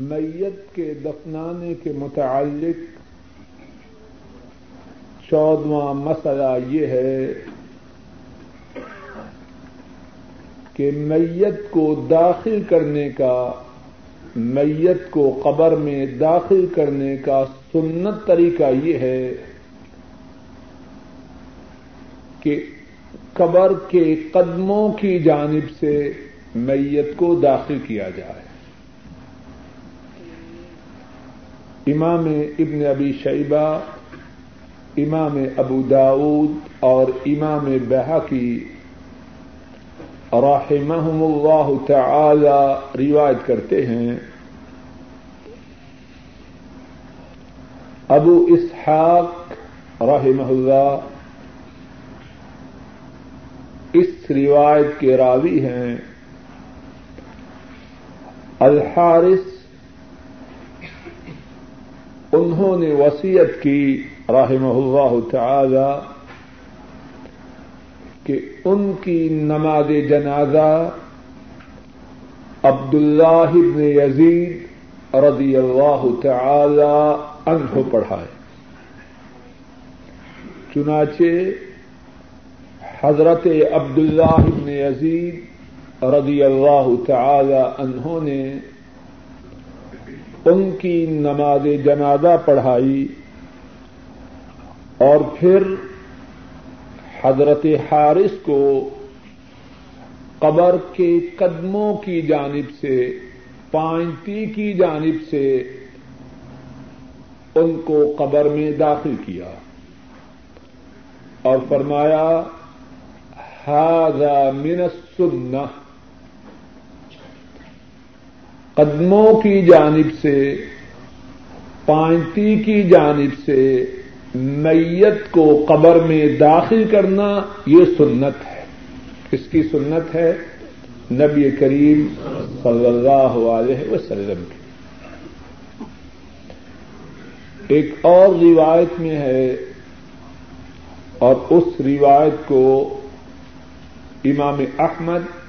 میت کے دفنانے کے متعلق چودواں مسئلہ یہ ہے کہ میت کو داخل کرنے کا، میت کو قبر میں داخل کرنے کا سنت طریقہ یہ ہے کہ قبر کے قدموں کی جانب سے میت کو داخل کیا جائے۔ امام ابن ابی شیبہ، امام ابو داود اور امام بحا کی رحمهم اللہ تعالی روایت کرتے ہیں۔ ابو اسحاق رحمہ اللہ اس روایت کے راوی ہیں۔ الحارث انہوں نے وسیعت کی رحمہ اللہ تعالی کہ ان کی نماز جنازہ عبد اللہ ابن یزید رضی اللہ تعالی عنہ پڑھائے۔ چنانچہ حضرت عبد اللہ ابن یزید رضی اللہ تعالی عنہ نے ان کی نماز جنازہ پڑھائی اور پھر حضرت حارث کو قبر کے قدموں کی جانب سے پائنتی کی جانب سے ان کو قبر میں داخل کیا اور فرمایا ہاضا من السنہ قدموں کی جانب سے پائنتی کی جانب سے میت کو قبر میں داخل کرنا یہ سنت ہے۔ اس کی سنت ہے؟ نبی کریم صلی اللہ علیہ وسلم کی۔ ایک اور روایت میں ہے اور اس روایت کو امام احمد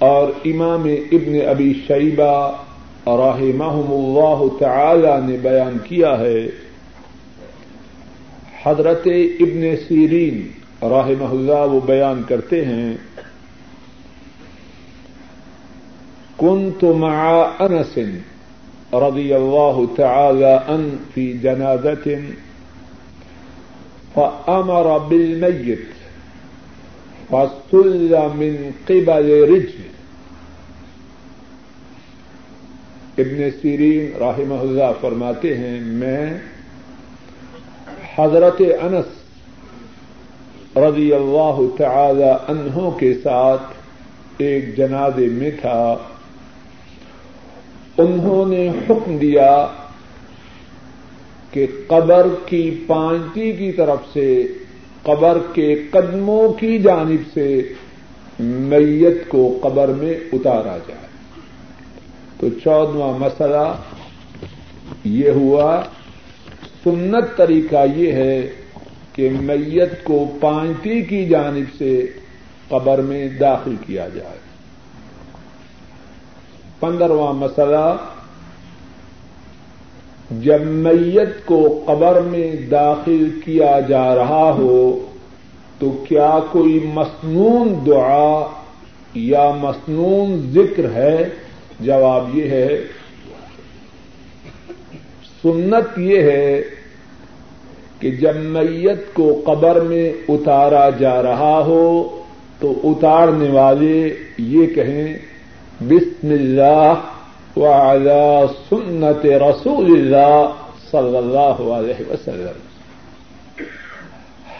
اور امام ابن ابی شیبہ رحمہم اللہ تعالی نے بیان کیا ہے۔ حضرت ابن سیرین رحمہ اللہ وہ بیان کرتے ہیں۔ کن تو مع انس رضی اللہ تعالی ان فی جنازت فامر بالمیت فصل من قبل رجل۔ ابن سیرین رحمہ اللہ فرماتے ہیں، میں حضرت انس رضی اللہ تعالی انہوں کے ساتھ ایک جنازے میں تھا۔ انہوں نے حکم دیا کہ قبر کی پانچی کی طرف سے، قبر کے قدموں کی جانب سے میت کو قبر میں اتارا جائے۔ تو چودواں مسئلہ یہ ہوا، سنت طریقہ یہ ہے کہ میت کو پانتی کی جانب سے قبر میں داخل کیا جائے۔ پندرواں مسئلہ، جب میت کو قبر میں داخل کیا جا رہا ہو، تو کیا کوئی مصنون دعا یا مصنون ذکر ہے؟ جواب یہ ہے، سنت یہ ہے کہ جب میت کو قبر میں اتارا جا رہا ہو تو اتارنے والے یہ کہیں، بسم اللہ وعلی سنت رسول اللہ صلی اللہ علیہ وسلم۔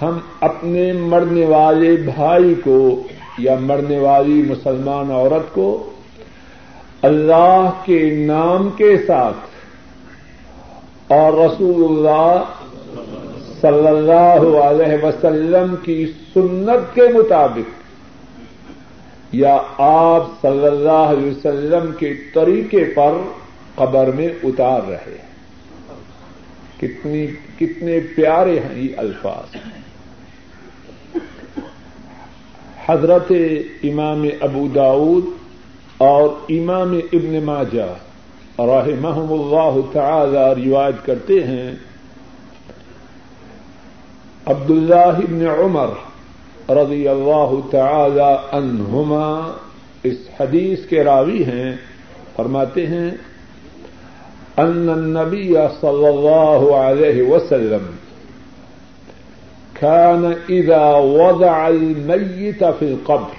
ہم اپنے مرنے والے بھائی کو یا مرنے والی مسلمان عورت کو اللہ کے نام کے ساتھ اور رسول اللہ صلی اللہ علیہ وسلم کی سنت کے مطابق یا آپ صلی اللہ علیہ وسلم کے طریقے پر قبر میں اتار رہے ہیں۔ کتنی کتنے پیارے ہیں یہ الفاظ۔ حضرت امام ابو داود اور امام ابن ماجہ رحمهم اللہ تعالی روایت کرتے ہیں عبد اللہ ابن عمر رضی اللہ تعالی عنہما اس حدیث کے راوی ہیں، فرماتے ہیں، ان النبی صلی اللہ علیہ وسلم كان اذا وضع الميت في القبر،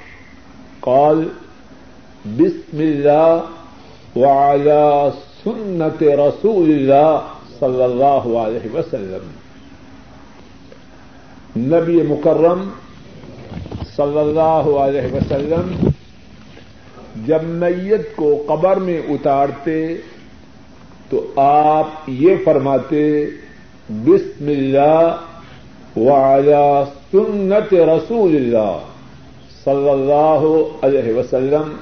قال بسم الله وعلى سنة رسول الله صلى الله عليه وسلم. نبی مکرم صلی اللہ علیہ وسلم جب میت کو قبر میں اتارتے تو آپ یہ فرماتے، بسم اللہ وعلی سنت رسول اللہ صلی اللہ علیہ وسلم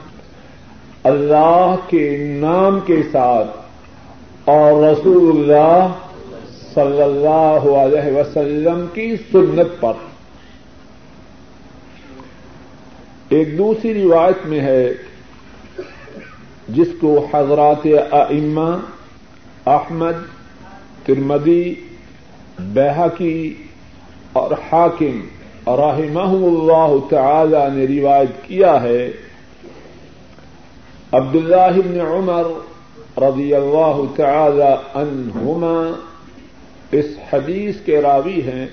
اللہ کے نام کے ساتھ اور رسول اللہ صلی اللہ علیہ وسلم کی سنت پر۔ ایک دوسری روایت میں ہے جس کو حضرات ائمہ احمد ترمدی بحقی اور حاکم رحمہ اللہ تعالی نے روایت کیا ہے۔ عبد اللہ بن عمر رضی اللہ تعالی عنہما اس حدیث کے راوی ہیں۔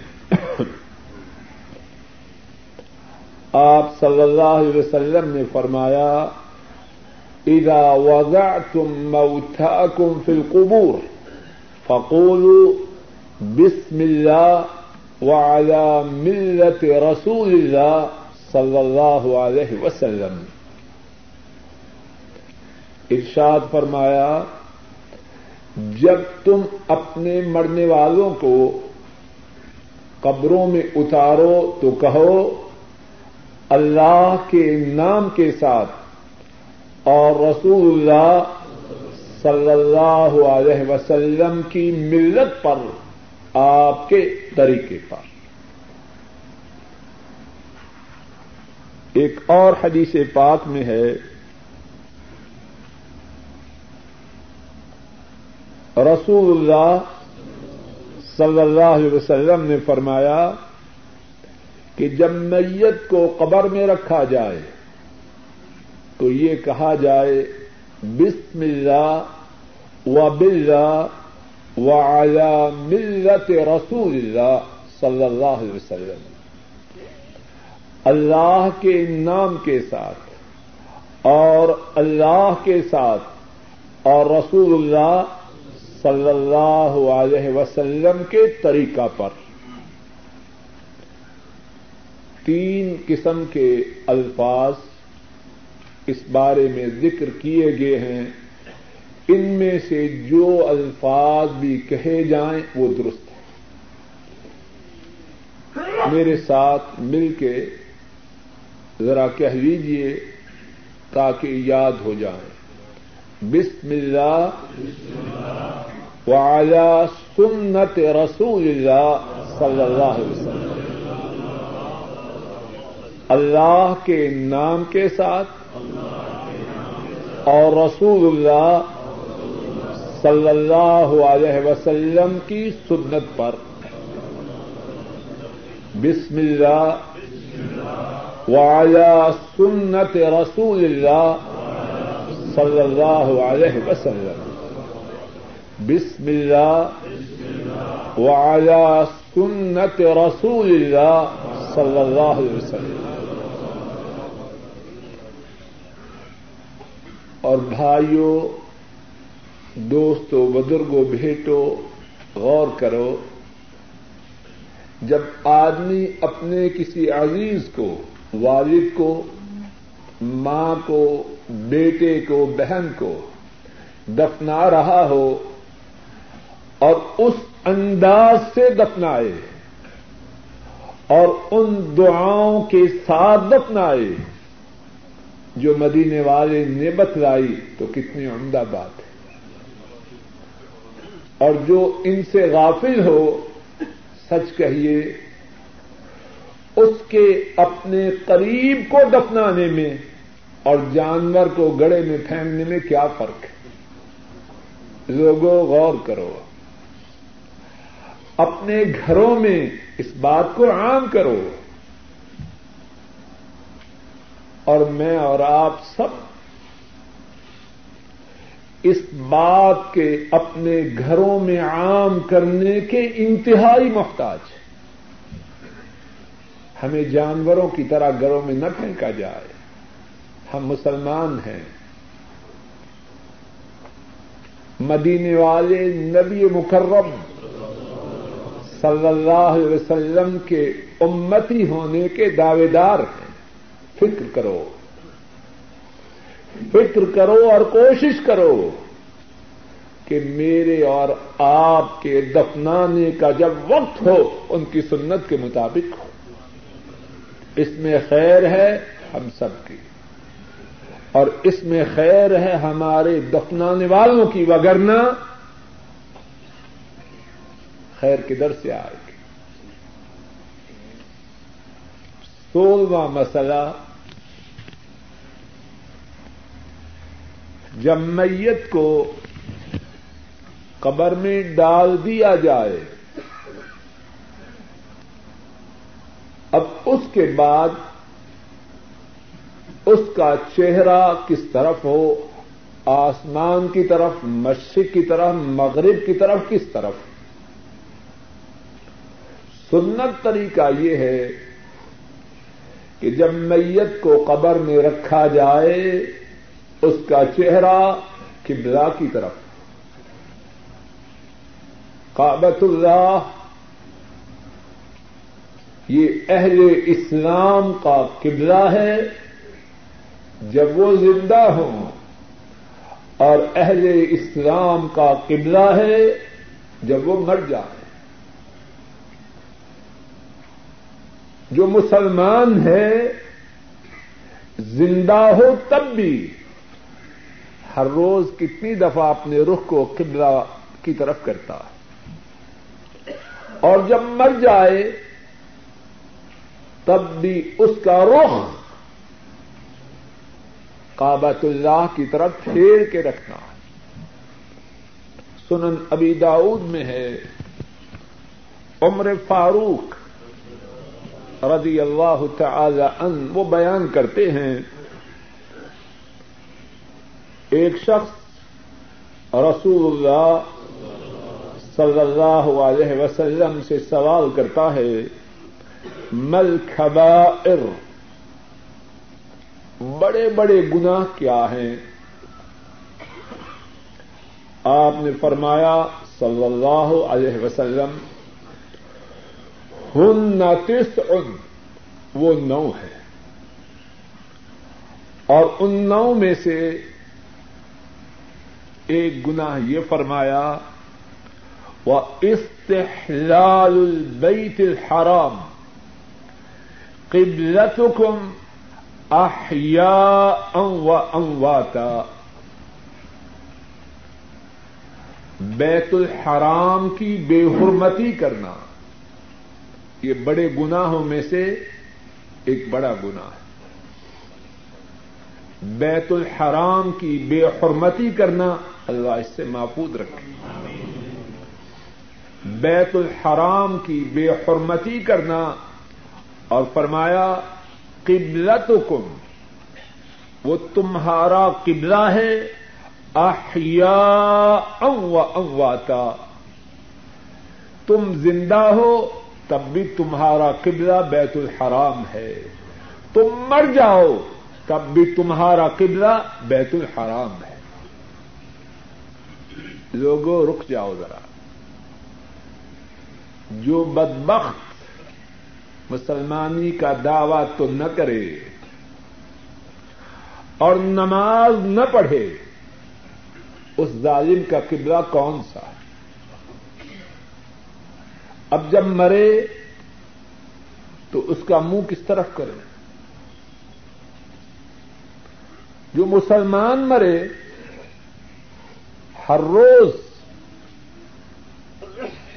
آپ صلی اللہ علیہ وسلم نے فرمایا، اذا وضعتم موتاكم في القبور فقولوا بسم الله وعلى ملة رسول الله صلی اللہ علیہ وسلم. ارشاد فرمایا، جب تم اپنے مرنے والوں کو قبروں میں اتارو تو کہو، اللہ کے نام کے ساتھ اور رسول اللہ صلی اللہ علیہ وسلم کی ملت پر آپ کے طریقے پر۔ ایک اور حدیث پاک میں ہے رسول اللہ صلی اللہ علیہ وسلم نے فرمایا کہ جب میت کو قبر میں رکھا جائے تو یہ کہا جائے بسم اللہ و بلّہ و اعلی ملت رسول اللہ صلی اللہ علیہ وسلم۔ اللہ کے نام کے ساتھ اور اللہ کے ساتھ اور رسول اللہ صلی اللہ علیہ وسلم کے طریقہ پر تین قسم کے الفاظ اس بارے میں ذکر کیے گئے ہیں۔ ان میں سے جو الفاظ بھی کہے جائیں وہ درست ہیں۔ میرے ساتھ مل کے ذرا کہہ لیجیے تاکہ یاد ہو جائیں بسم اللہ وعلى سنت رسول اللہ صلی اللہ علیہ وسلم۔ اللہ کے نام کے ساتھ اور رسول اللہ صلی اللہ علیہ وسلم کی سنت پر۔ بسم اللہ وعلى سنت رسول اللہ صلی اللہ علیہ وسلم. بسم اللہ وعلى سنت رسول اللہ صلی اللہ علیہ وسلم. اور بھائیوں دوستوں بزرگوں بھیٹو، غور کرو، جب آدمی اپنے کسی عزیز کو، والد کو ماں کو، بیٹے کو، بہن کو دفنا رہا ہو اور اس انداز سے دفنائے اور ان دعاؤں کے ساتھ دفنائے، جو مدینے والے نے بتلائی، تو کتنی عمدہ بات ہے۔ اور جو ان سے غافل ہو، سچ کہیے اس کے اپنے قریب کو دفنانے میں اور جانور کو گڑے میں پھینکنے میں کیا فرق ہے؟ لوگوں غور کرو۔ اپنے گھروں میں اس بات کو عام کرو۔ اور میں اور آپ سب اس بات کے اپنے گھروں میں عام کرنے کے انتہائی محتاج ہمیں جانوروں کی طرح گھروں میں نہ پھینکا جائے۔ ہم مسلمان ہیں۔ مدینے والے نبی مکرم صلی اللہ علیہ وسلم کے امتی ہونے کے دعوے دار ہیں۔ فکر کرو۔ فکر کرو اور کوشش کرو کہ میرے اور آپ کے دفنانے کا جب وقت ہو، ان کی سنت کے مطابق ہو۔ اس میں خیر ہے ہم سب کی۔ اور اس میں خیر ہے ہمارے دفنانے والوں کی وگرنا خیر کدھر سے آئے گی؟ سولہواں مسئلہ، جب میت کو قبر میں ڈال دیا جائے اب اس کے بعد اس کا چہرہ کس طرف ہو؟ آسمان کی طرف، مشرق کی طرف، مغرب کی طرف کس طرف؟ سنت طریقہ یہ ہے کہ جب میت کو قبر میں رکھا جائے، اس کا چہرہ قبلہ کی طرف۔ کابت اللہ یہ اہل اسلام کا قبلہ ہے، جب وہ زندہ ہوں، اور اہل اسلام کا قبلہ ہے، جب وہ مر جائے۔ جو مسلمان ہے، زندہ ہو تب بھی ہر روز کتنی دفعہ اپنے رخ کو قبلہ کی طرف کرتا ہے۔ اور جب مر جائے تب بھی اس کا رخ کابت اللہ کی طرف پھیر کے رکھنا سنن ابی داؤد میں ہے، عمر فاروق رضی اللہ تعالی ان وہ بیان کرتے ہیں، ایک شخص رسول اللہ صلی اللہ علیہ وسلم سے سوال کرتا ہے مل خبائر بڑے بڑے گناہ کیا ہیں؟ آپ نے فرمایا، صلی اللہ علیہ وسلم، ہن نتس ان وہ نو ہے اور ان نو میں سے ایک گناہ یہ فرمایا وہ استحلال البیت الحرام قبلتكم احیاء و امواتا بیت الحرام کی بے حرمتی کرنا. یہ بڑے گناہوں میں سے ایک بڑا گناہ ہے. بیت الحرام کی بے حرمتی کرنا اللہ اس سے محفوظ رکھے. بیت الحرام کی بے حرمتی کرنا اور فرمایا قبلت کم وہ تمہارا قبلہ ہے احیا و امواتا، تم زندہ ہو تب بھی تمہارا قبلہ بیت الحرام ہے، تم مر جاؤ تب بھی تمہارا قبلہ بیت الحرام ہے۔ لوگوں رک جاؤ ذرا۔ جو بدبخت مسلمانی کا دعوی تو نہ کرے اور نماز نہ پڑھے، اس ظالم کا قبلہ کون سا؟ اب جب مرے تو اس کا منہ کس طرف کرے؟ جو مسلمان مرے، ہر روز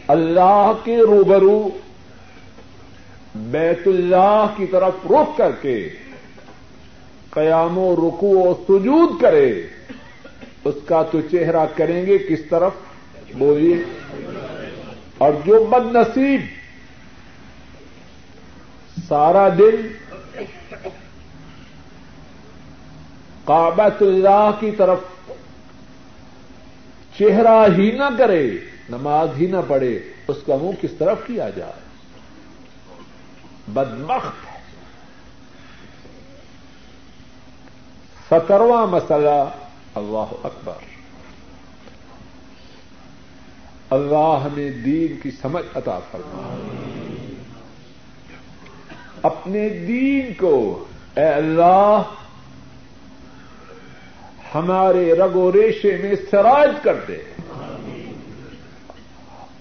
اللہ کے روبرو بیت اللہ کی طرف رخ کر کے قیام و رکو و سجود کرے، اس کا تو چہرہ کریں گے کس طرف؟ بولیے۔ اور جو بد نصیب سارا دن کعبۃ اللہ کی طرف چہرہ ہی نہ کرے، نماز ہی نہ پڑے اس کا منہ کس طرف کیا جائے؟ بدمخت ہے۔ سترواں مسئلہ اللہ اکبر۔ اللہ ہمیں دین کی سمجھ عطا فرما اپنے دین کو اے اللہ، ہمارے رگ و ریشے میں سراج کر دے۔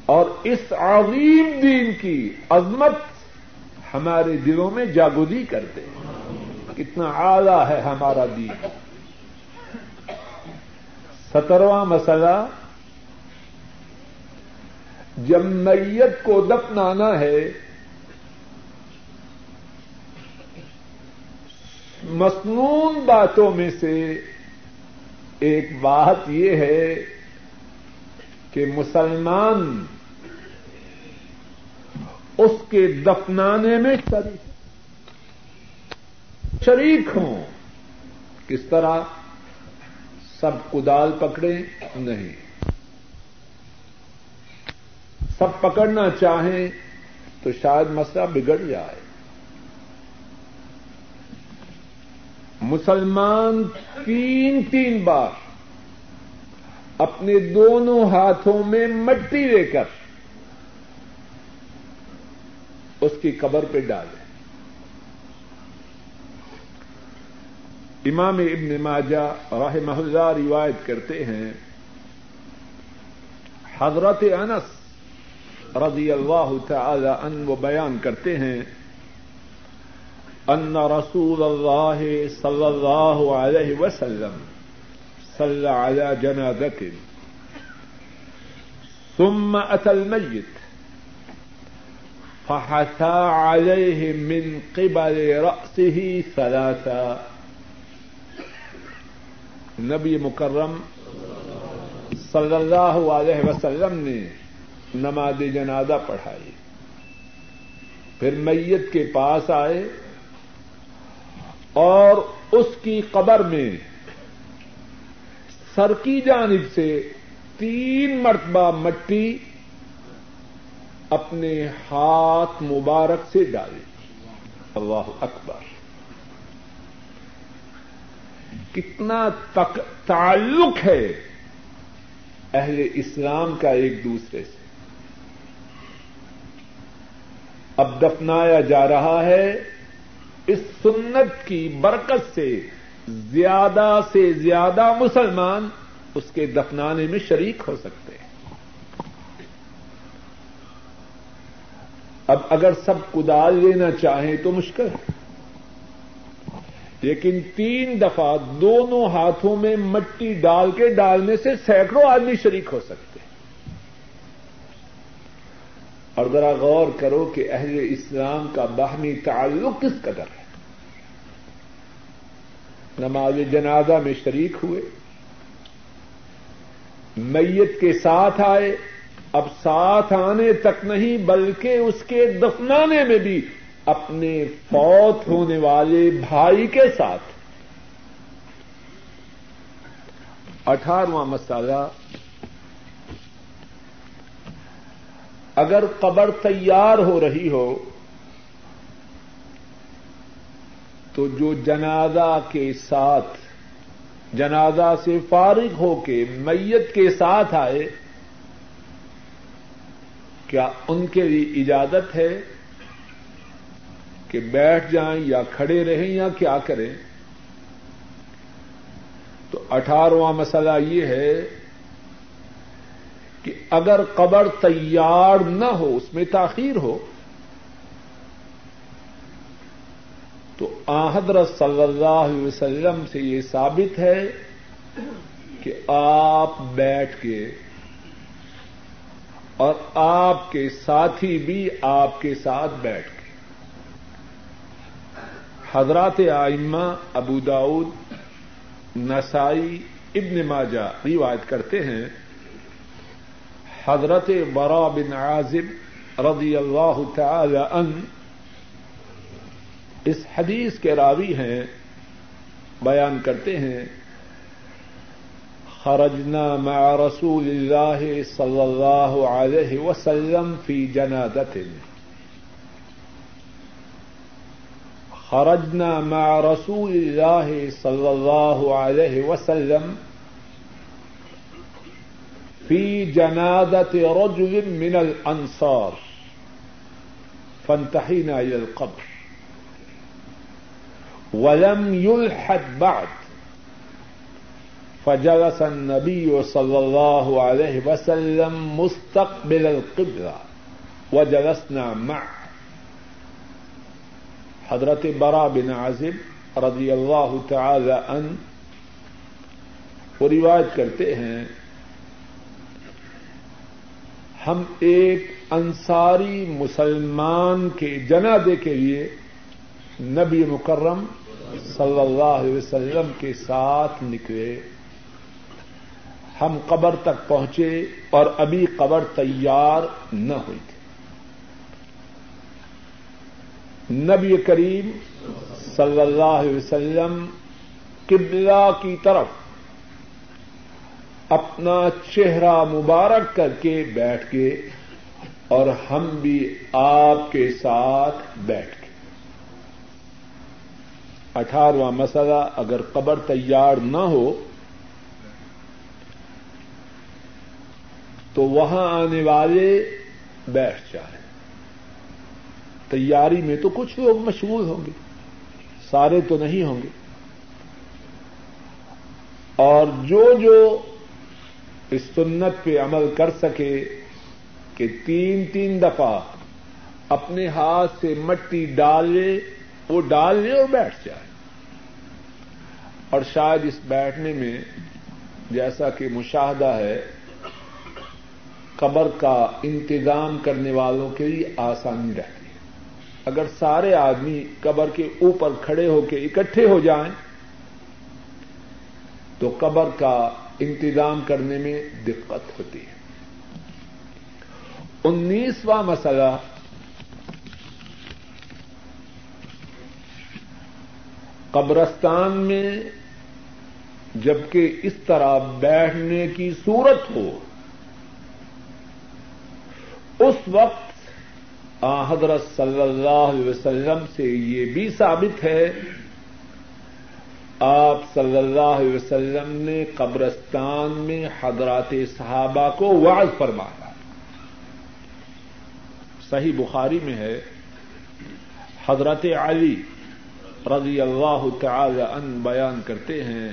اور اس عظیم دین کی عظمت ہمارے دلوں میں جاگودی کر دے کتنا اعلی ہے ہمارا دین۔ سترواں مسئلہ، جب میت کو دفنانا ہے، مصنون باتوں میں سے ایک بات یہ ہے کہ مسلمان اس کے دفنانے میں شریک ہوں۔ کس طرح؟ سب کدال پکڑے نہیں۔ سب پکڑنا چاہیں تو شاید مسئلہ بگڑ جائے۔ مسلمان تین تین بار اپنے دونوں ہاتھوں میں مٹی لے کر اس کی قبر پہ ڈالے امام ابن ماجہ راہ محلہ روایت کرتے ہیں، حضرت انس رضی اللہ تعالی ان وہ بیان کرتے ہیں، ان رسول اللہ صلی اللہ علیہ وسلم صلی علی جنازت ثم اتى الميت۔ فحثى عليه من قبل رأسه ثلاثا. نبی مکرم صلی اللہ علیہ وسلم نے نماز جنازہ پڑھائی. پھر میت کے پاس آئے اور اس کی قبر میں سر کی جانب سے تین مرتبہ مٹی اپنے ہاتھ مبارک سے ڈالی اللہ اکبر۔ کتنا تک تعلق ہے اہل اسلام کا ایک دوسرے سے۔ اب دفنایا جا رہا ہے اس سنت کی برکت سے، زیادہ سے زیادہ مسلمان اس کے دفنانے میں شریک ہو سکتے ہیں۔ اب اگر سب کدال لینا چاہیں تو مشکل ہے۔ لیکن تین دفعہ دونوں ہاتھوں میں مٹی ڈال کے ڈالنے سے سینکڑوں آدمی شریک ہو سکتے ہیں۔ اور ذرا غور کرو کہ اہل اسلام کا باہمی تعلق کس قدر ہے۔ نماز جنازہ میں شریک ہوئے، میت کے ساتھ آئے اب ساتھ آنے تک نہیں بلکہ اس کے دفنانے میں بھی اپنے فوت ہونے والے بھائی کے ساتھ۔ اٹھارواں مسالہ اگر قبر تیار ہو رہی ہو، تو جو جنازہ کے ساتھ، جنازہ سے فارغ ہو کے میت کے ساتھ آئے کیا ان کے لیے اجازت ہے کہ بیٹھ جائیں یا کھڑے رہیں یا کیا کریں؟ تو اٹھارہواں مسئلہ یہ ہے کہ اگر قبر تیار نہ ہو، اس میں تاخیر ہو، تو آحدرت صلی اللہ علیہ وسلم سے یہ ثابت ہے کہ آپ بیٹھ کے اور آپ کے ساتھی بھی آپ کے ساتھ بیٹھ کے۔ حضرات آئمہ، ابو داود نسائی، ابن ماجہ روایت کرتے ہیں۔ حضرت برا بن عازب رضی اللہ تعالی ان اس حدیث کے راوی ہیں، بیان کرتے ہیں خرجنا مع رسول اللہ صلی اللہ علیہ وسلم فی جنادت خرجنا مع رسول اللہ صلی اللہ علیہ وسلم فی جنادت رجل من الانصار فانتحینا الى القبر. ولم يلحد بعد. فجلس النبي صلى الله عليه وسلم مستقبل القبلة وجلسنا معه. حضرت برا بن عازب رضی اللہ تعالی ان وہ روایت کرتے ہیں، ہم ایک انصاری مسلمان کے جنادے کے لیے نبی مکرم صلی اللہ علیہ وسلم کے ساتھ نکلے۔ ہم قبر تک پہنچے اور ابھی قبر تیار نہ ہوئی تھی۔ نبی کریم صلی اللہ علیہ وسلم قبلہ کی طرف اپنا چہرہ مبارک کر کے بیٹھ کے اور ہم بھی آپ کے ساتھ بیٹھ کے اٹھارواں مسئلہ، اگر قبر تیار نہ ہو تو وہاں آنے والے بیٹھ جائیں۔ تیاری میں تو کچھ لوگ مشغول ہوں گے، سارے تو نہیں ہوں گے۔ اور جو جو اس سنت پہ عمل کر سکے کہ تین تین دفعہ اپنے ہاتھ سے مٹی ڈال لے، وہ ڈال لے اور بیٹھ جائے۔ اور شاید اس بیٹھنے میں جیسا کہ مشاہدہ ہے قبر کا انتظام کرنے والوں کے لیے آسانی رہتی ہے۔ اگر سارے آدمی قبر کے اوپر کھڑے ہو کے اکٹھے ہو جائیں، تو قبر کا انتظام کرنے میں دقت ہوتی ہے۔ انیسواں مسئلہ، قبرستان میں جبکہ اس طرح بیٹھنے کی صورت ہو اس وقت حضرت صلی اللہ علیہ وسلم سے یہ بھی ثابت ہے، آپ صلی اللہ علیہ وسلم نے قبرستان میں حضرات صحابہ کو واض فرمایا۔ صحیح بخاری میں ہے، حضرت علی رضی اللہ تعالی ان بیان کرتے ہیں۔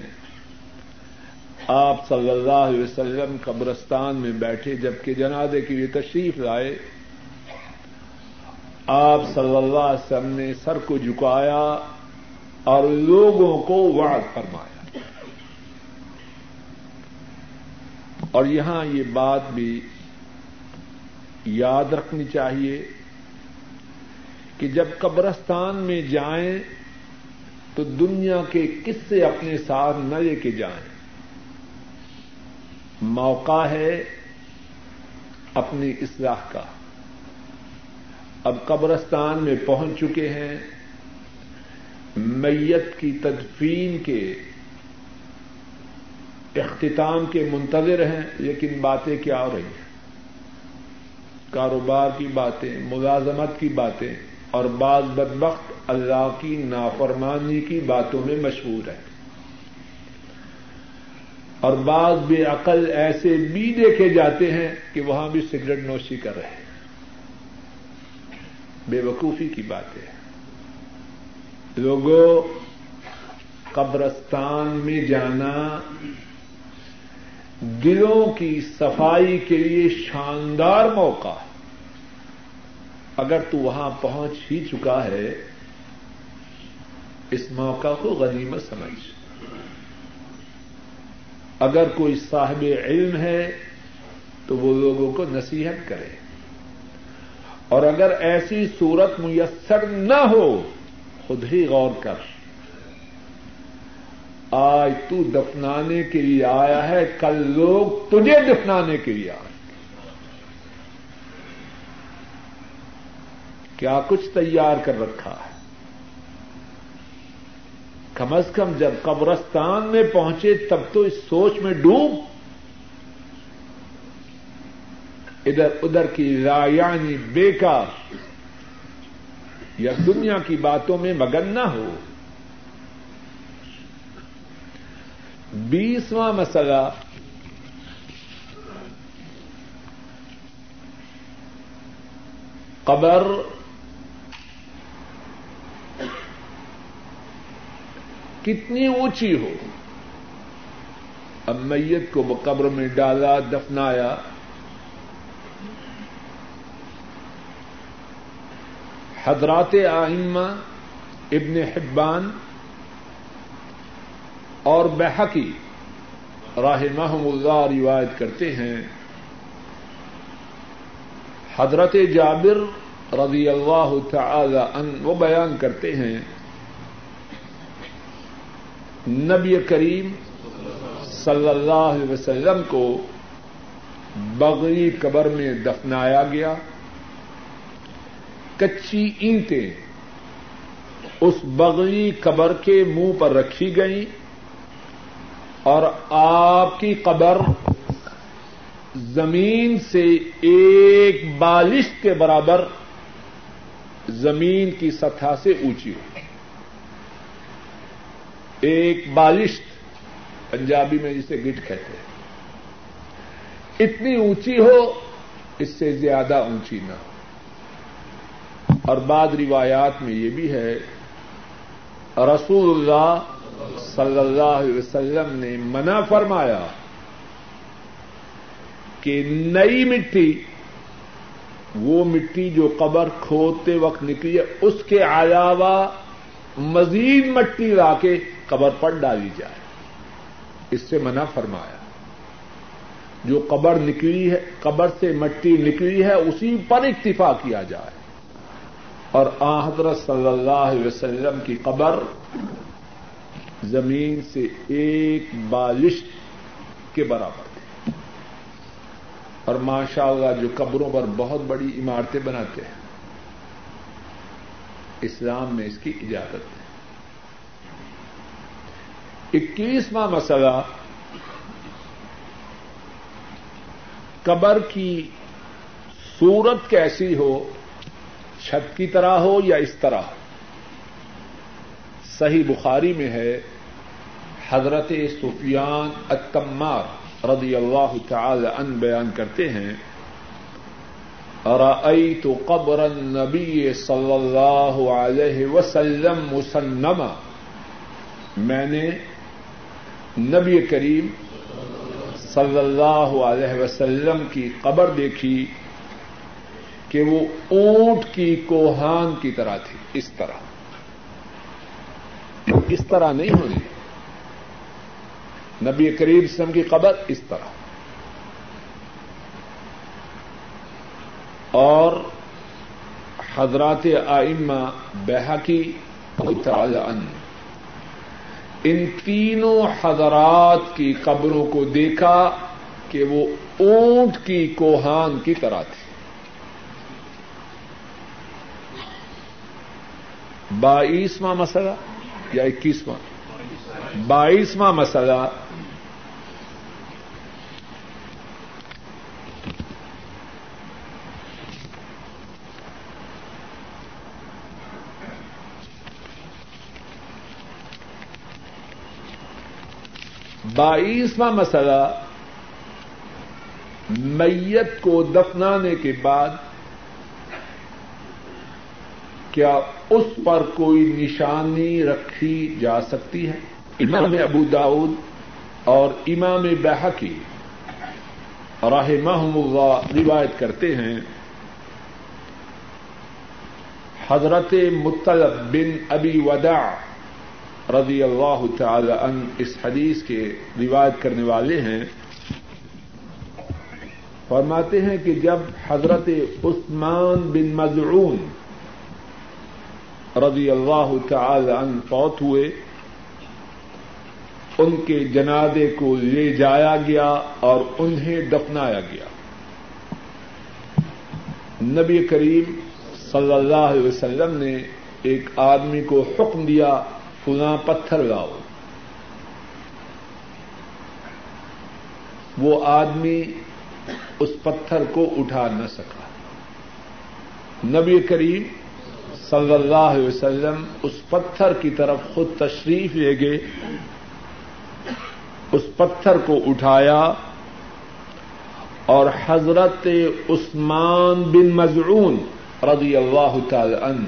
آپ صلی اللہ علیہ وسلم قبرستان میں بیٹھے جبکہ جنازے کے لیے تشریف لائے، آپ صلی اللہ علیہ وسلم نے سر کو جھکایا اور لوگوں کو وعد فرمایا۔ اور یہاں یہ بات بھی یاد رکھنی چاہیے کہ جب قبرستان میں جائیں تو دنیا کے کس سے اپنے ساتھ نہ لے کے جائیں۔ موقع ہے اپنی اصلاح کا۔ اب قبرستان میں پہنچ چکے ہیں۔ میت کی تدفین کے اختتام کے منتظر ہیں، لیکن باتیں کیا ہو رہی ہیں؟ کاروبار کی باتیں، ملازمت کی باتیں اور بعض بدبخت اللہ کی نافرمانی کی باتوں میں مشہور ہے اور بعض بے عقل ایسے بھی دیکھے جاتے ہیں کہ وہاں بھی سگریٹ نوشی کر رہے ہیں۔ بے وقوفی کی باتیں لوگوں، قبرستان میں جانا دلوں کی صفائی کے لیے شاندار موقع اگر تو وہاں پہنچ ہی چکا ہے، اس موقع کو غنیمت سمجھ۔ اگر کوئی صاحب علم ہے تو وہ لوگوں کو نصیحت کرے۔ اور اگر ایسی صورت میسر نہ ہو، خود ہی غور کر۔ آج تو دفنانے کے لیے آیا ہے، کل لوگ تجھے دفنانے کے لیے آئے۔ کیا کچھ تیار کر رکھا ہے؟ کم از کم جب قبرستان میں پہنچے تب تو اس سوچ میں ڈوب۔ ادھر ادھر کی رایانی بیکار۔ یا دنیا کی باتوں میں مگن نہ ہو۔ بیسواں مسئلہ۔ قبر کتنی اونچی ہو۔ اب میت کو قبر میں ڈالا، دفنایا۔ حضرات آئمہ، ابن حبان اور بحقی راہ اللہ روایت کرتے ہیں۔ حضرت جابر رضی اللہ تعالی ان وہ بیان کرتے ہیں۔ نبی کریم صلی اللہ علیہ وسلم کو بغری قبر میں دفنایا گیا۔ کچی اینٹیں اس بغری قبر کے منہ پر رکھی گئی اور آپ کی قبر زمین سے ایک بالش کے برابر زمین کی سطح سے اونچی ہو۔ ایک بالش پنجابی میں جسے گٹ کہتے ہیں۔ اتنی اونچی ہو، اس سے زیادہ اونچی نہ ہو۔ اور بعد روایات میں یہ بھی ہے، رسول اللہ صلی اللہ علیہ وسلم نے منع فرمایا کہ نئی مٹی، وہ مٹی جو قبر کھودتے وقت نکلی ہے، اس کے علاوہ مزید مٹی لا کے قبر پر ڈالی جائے۔ اس سے منع فرمایا۔ جو قبر نکلی ہے، قبر سے مٹی نکلی ہے، اسی پر اکتفا کیا جائے۔ اور آ حضرت صلی اللہ علیہ وسلم کی قبر زمین سے ایک بالش کے برابر تھی اور ماشاء اللہ جو قبروں پر بہت بڑی عمارتیں بناتے ہیں، اسلام میں اس کی اجازت ہے اکیسواں مسئلہ، قبر کی صورت کیسی ہو، چھت کی طرح ہو یا اس طرح ہو؟ صحیح بخاری میں ہے، حضرت سفیان اتمار رضی اللہ تعالی ان بیان کرتے ہیں رأيت قبر النبی صلی اللہ علیہ وسلم مسنما، میں نے نبی کریم صلی اللہ علیہ وسلم کی قبر دیکھی کہ وہ اونٹ کی کوہان کی طرح تھی، اس طرح۔ اس طرح نہیں ہونی نبی کریم اسلم کی قبر اس طرح۔ اور حضرات آئمہ بحقی تعالی ان تینوں حضرات کی قبروں کو دیکھا کہ وہ اونٹ کی کوہان کی طرح تھی بائیسواں مسئلہ یا اکیسواں؟ بائیسواں مسئلہ بائیسواں مسئلہ میت کو دفنانے کے بعد کیا اس پر کوئی نشانی رکھی جا سکتی ہے؟ امام ابو داود اور امام بحقی راہ اللہ روایت کرتے ہیں، حضرت مطلب بن ابی ودا رضی اللہ تعالی عنہ اس حدیث کے روایت کرنے والے ہیں، فرماتے ہیں کہ جب حضرت عثمان بن مزعون رضی اللہ تعالی عنہ فوت ہوئے، ان کے جنادے کو لے جایا گیا اور انہیں دفنایا گیا۔ نبی کریم صلی اللہ علیہ وسلم نے ایک آدمی کو حکم دیا فلاں پتھر لاؤ۔ وہ آدمی اس پتھر کو اٹھا نہ سکا۔ نبی کریم صلی اللہ علیہ وسلم اس پتھر کی طرف خود تشریف لے گئے۔ اس پتھر کو اٹھایا اور حضرت عثمان بن مزعون رضی اللہ تعالی عنہ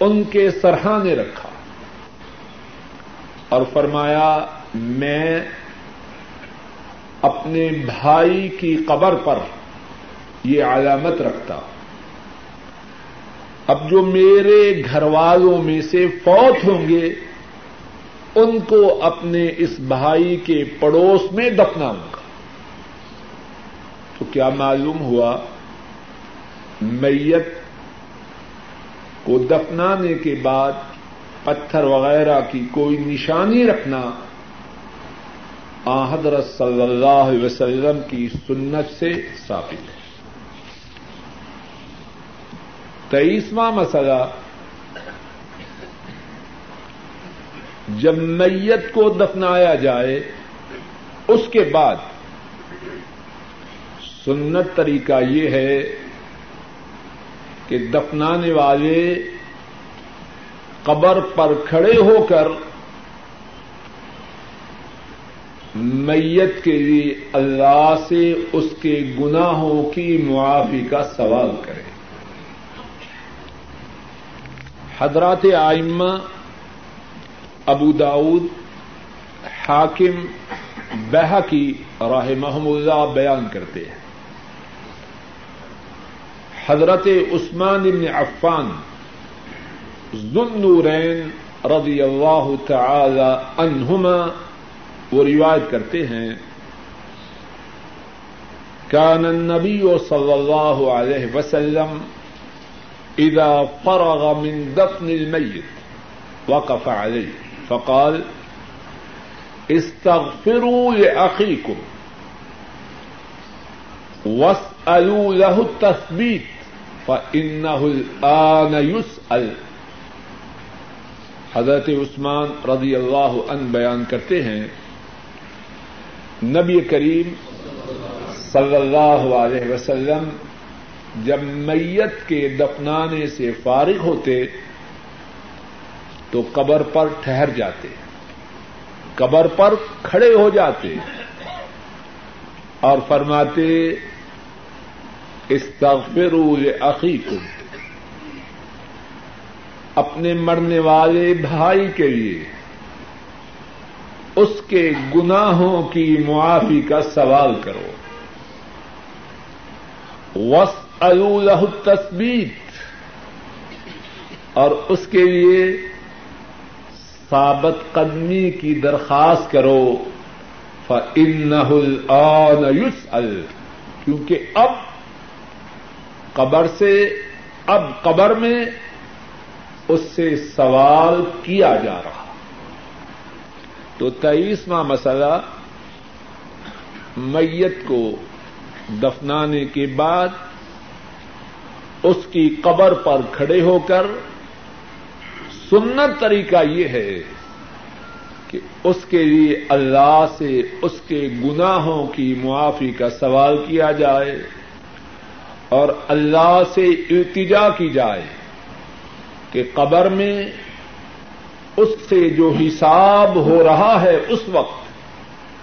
ان کے سرحانے رکھا۔ اور فرمایا، میں اپنے بھائی کی قبر پر یہ علامت رکھتا اب جو میرے گھر والوں میں سے فوت ہوں گے، ان کو اپنے اس بھائی کے پڑوس میں دفناؤں گا۔ تو کیا معلوم ہوا، میت کو دفنانے کے بعد پتھر وغیرہ کی کوئی نشانی رکھنا حضرت صلی اللہ علیہ وسلم کی سنت سے ثابت ہے۔ تیسواں مسئلہ، جب میت کو دفنایا جائے، اس کے بعد سنت طریقہ یہ ہے کہ دفنانے والے قبر پر کھڑے ہو کر میت کے لیے اللہ سے اس کے گناہوں کی معافی کا سوال کرے۔ حضرات آئمہ ابو داود، حاکم بہ کی راہ محمود بیان کرتے ہیں۔ حضرت عثمان بن عفان ذنورین رضی اللہ تعالی عنہما وہ روایت کرتے ہیں، كان النبي صلى الله عليه وسلم إذا فرغ من دفن الميت وقف عليه فقال استغفروا لأخيكم واسألوا له التثبيت فإنه الآن يسأل حضرت عثمان رضی اللہ عنہ بیان کرتے ہیں، نبی کریم صلی اللہ علیہ وسلم جب میت کے دفنانے سے فارغ ہوتے تو قبر پر ٹھہر جاتے، قبر پر کھڑے ہو جاتے اور فرماتے، استغفروا لأخیکم۔ اپنے مرنے والے بھائی کے لیے، اس کے گناہوں کی معافی کا سوال کرو۔ وس الح تصبیت اور اس کے لیے ثابت قدمی کی درخواست کرو۔ فن یوس ال کیونکہ اب قبر سے، اب قبر میں اس سے سوال کیا جا رہا۔ تو تیئیسواں مسئلہ، میت کو دفنانے کے بعد اس کی قبر پر کھڑے ہو کر سنت طریقہ یہ ہے کہ اس کے لیے اللہ سے اس کے گناہوں کی معافی کا سوال کیا جائے اور اللہ سے التجا کی جائے۔ کہ قبر میں اس سے جو حساب ہو رہا ہے اس وقت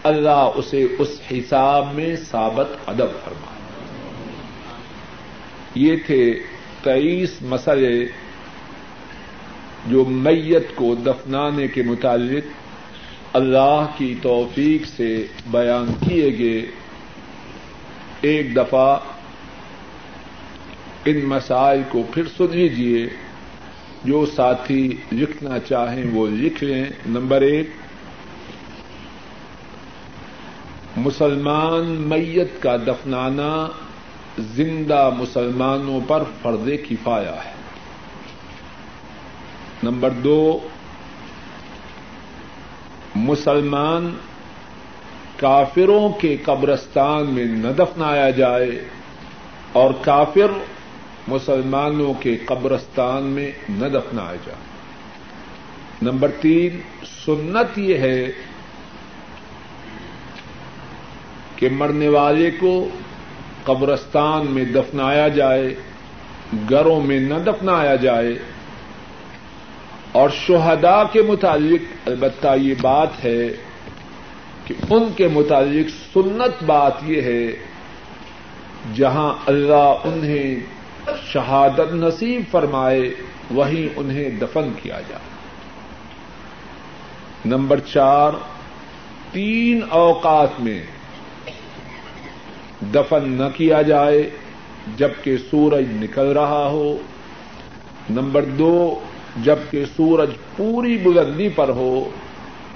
اللہ اسے اس حساب میں ثابت ادب فرمائے۔ یہ تھے تئیس مسئلے جو میت کو دفنانے کے متعلق اللہ کی توفیق سے بیان کیے گئے۔ ایک دفعہ ان مسائل کو پھر سن لیجیے جو ساتھی لکھنا چاہیں وہ لکھ لیں۔ نمبر ایک، مسلمان میت کا دفنانا زندہ مسلمانوں پر فرض کفایا ہے۔ نمبر دو، مسلمان کافروں کے قبرستان میں نہ دفنایا جائے اور کافر مسلمانوں کے قبرستان میں نہ دفنایا جائے۔ نمبر تین، سنت یہ ہے کہ مرنے والے کو قبرستان میں دفنایا جائے، گھروں میں نہ دفنایا جائے۔ اور شہداء کے متعلق البتہ یہ بات ہے کہ ان کے متعلق سنت بات یہ ہے، جہاں اللہ انہیں شہادت نصیب فرمائے وہیں انہیں دفن کیا جائے۔ نمبر چار، تین اوقات میں دفن نہ کیا جائے جبکہ سورج نکل رہا ہو۔ نمبر دو، جبکہ سورج پوری بلندی پر ہو۔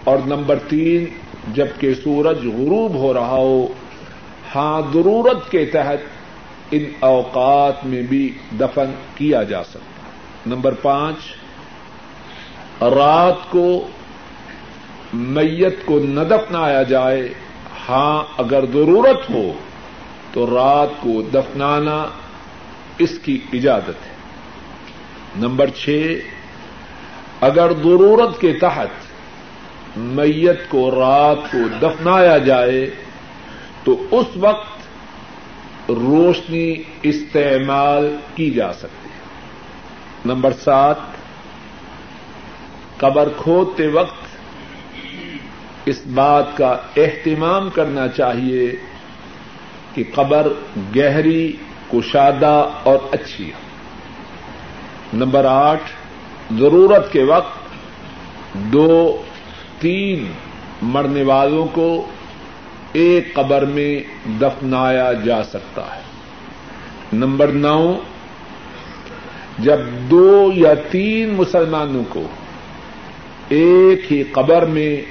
اور نمبر تین، جبکہ سورج غروب ہو رہا ہو۔ ہاں ضرورت کے تحت ان اوقات میں بھی دفن کیا جا سکتا نمبر پانچ، رات کو میت کو نہ دفنایا جائے۔ ہاں اگر ضرورت ہو تو رات کو دفنانا اس کی اجازت ہے۔ نمبر چھ، اگر ضرورت کے تحت میت کو رات کو دفنایا جائے تو اس وقت روشنی استعمال کی جا سکتی ہے۔ نمبر سات، قبر کھودتے وقت اس بات کا اہتمام کرنا چاہیے کہ قبر گہری، کشادہ اور اچھی ہو۔ نمبر آٹھ، ضرورت کے وقت دو، تین مرنے والوں کو ایک قبر میں دفنایا جا سکتا ہے۔ نمبر نو، جب دو یا تین مسلمانوں کو ایک ہی قبر میں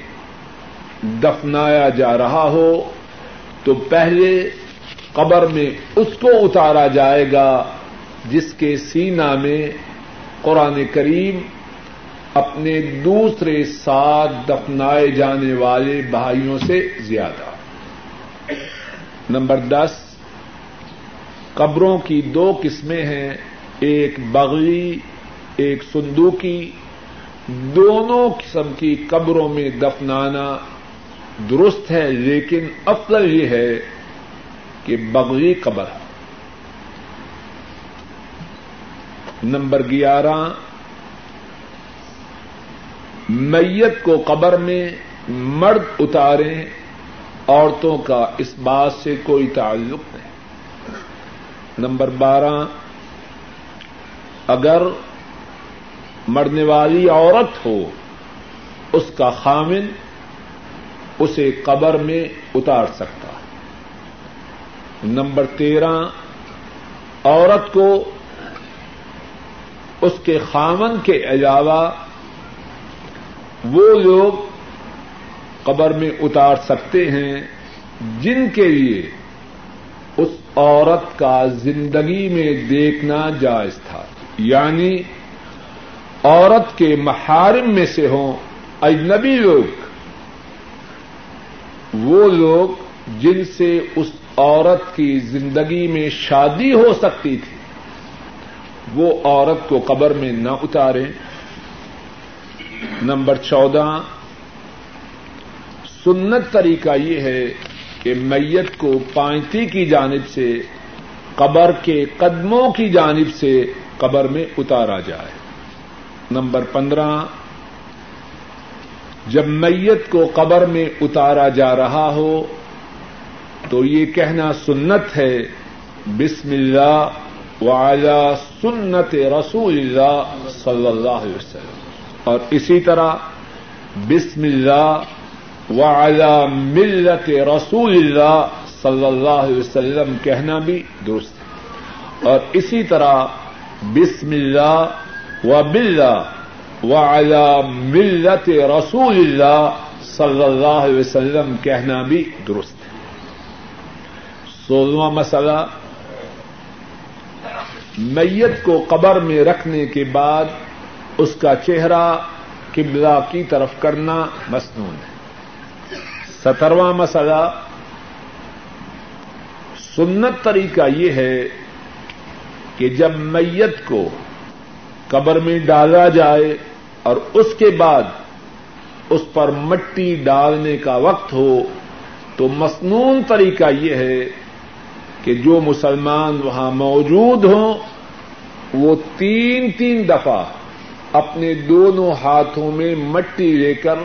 دفنایا جا رہا ہو، تو پہلے قبر میں اس کو اتارا جائے گا جس کے سینا میں قرآن کریم اپنے دوسرے ساتھ دفنائے جانے والے بھائیوں سے زیادہ۔ نمبر دس، قبروں کی دو قسمیں ہیں، ایک بغلی ایک سندوکی دونوں قسم کی قبروں میں دفنانا درست ہے، لیکن افضل یہ ہے کہ بغوی قبر۔ نمبر گیارہ، میت کو قبر میں مرد اتاریں۔ عورتوں کا اس بات سے کوئی تعلق نہیں۔ نمبر بارہ، اگر مرنے والی عورت ہو، اس کا خامن اسے قبر میں اتار سکتا۔ نمبر تیرہ، عورت کو اس کے خامن کے علاوہ وہ لوگ قبر میں اتار سکتے ہیں، جن کے لیے اس عورت کا زندگی میں دیکھنا جائز تھا۔ یعنی عورت کے محارم میں سے ہوں اجنبی لوگ۔ وہ لوگ جن سے اس عورت کی زندگی میں شادی ہو سکتی تھی۔ وہ عورت کو قبر میں نہ اتارے نمبر چودہ سنت طریقہ یہ ہے کہ میت کو پائنتی کی جانب سے، قبر کے قدموں کی جانب سے قبر میں اتارا جائے۔ نمبر پندرہ، جب میت کو قبر میں اتارا جا رہا ہو، تو یہ کہنا سنت ہے، بسم اللہ وعلی سنت رسول اللہ صلی اللہ علیہ وسلم۔ اور اسی طرح، بسم اللہ وعلی ملت رسول اللہ صلی اللہ علیہ وسلم کہنا بھی درست ہے۔ اور اسی طرح بسم اللہ و بلّہ وعلى ملت رسول اللہ صلی اللہ علیہ وسلم کہنا بھی درست ہے۔ سولہواں مسئلہ، میت کو قبر میں رکھنے کے بعد اس کا چہرہ قبلہ کی طرف کرنا مصنون ہے۔ سترواں مسئلہ۔ سنت طریقہ یہ ہے کہ جب میت کو قبر میں ڈالا جائے اور اس کے بعد اس پر مٹی ڈالنے کا وقت ہو، تو مصنون طریقہ یہ ہے کہ جو مسلمان وہاں موجود ہوں، وہ تین تین دفعہ اپنے دونوں ہاتھوں میں مٹی لے کر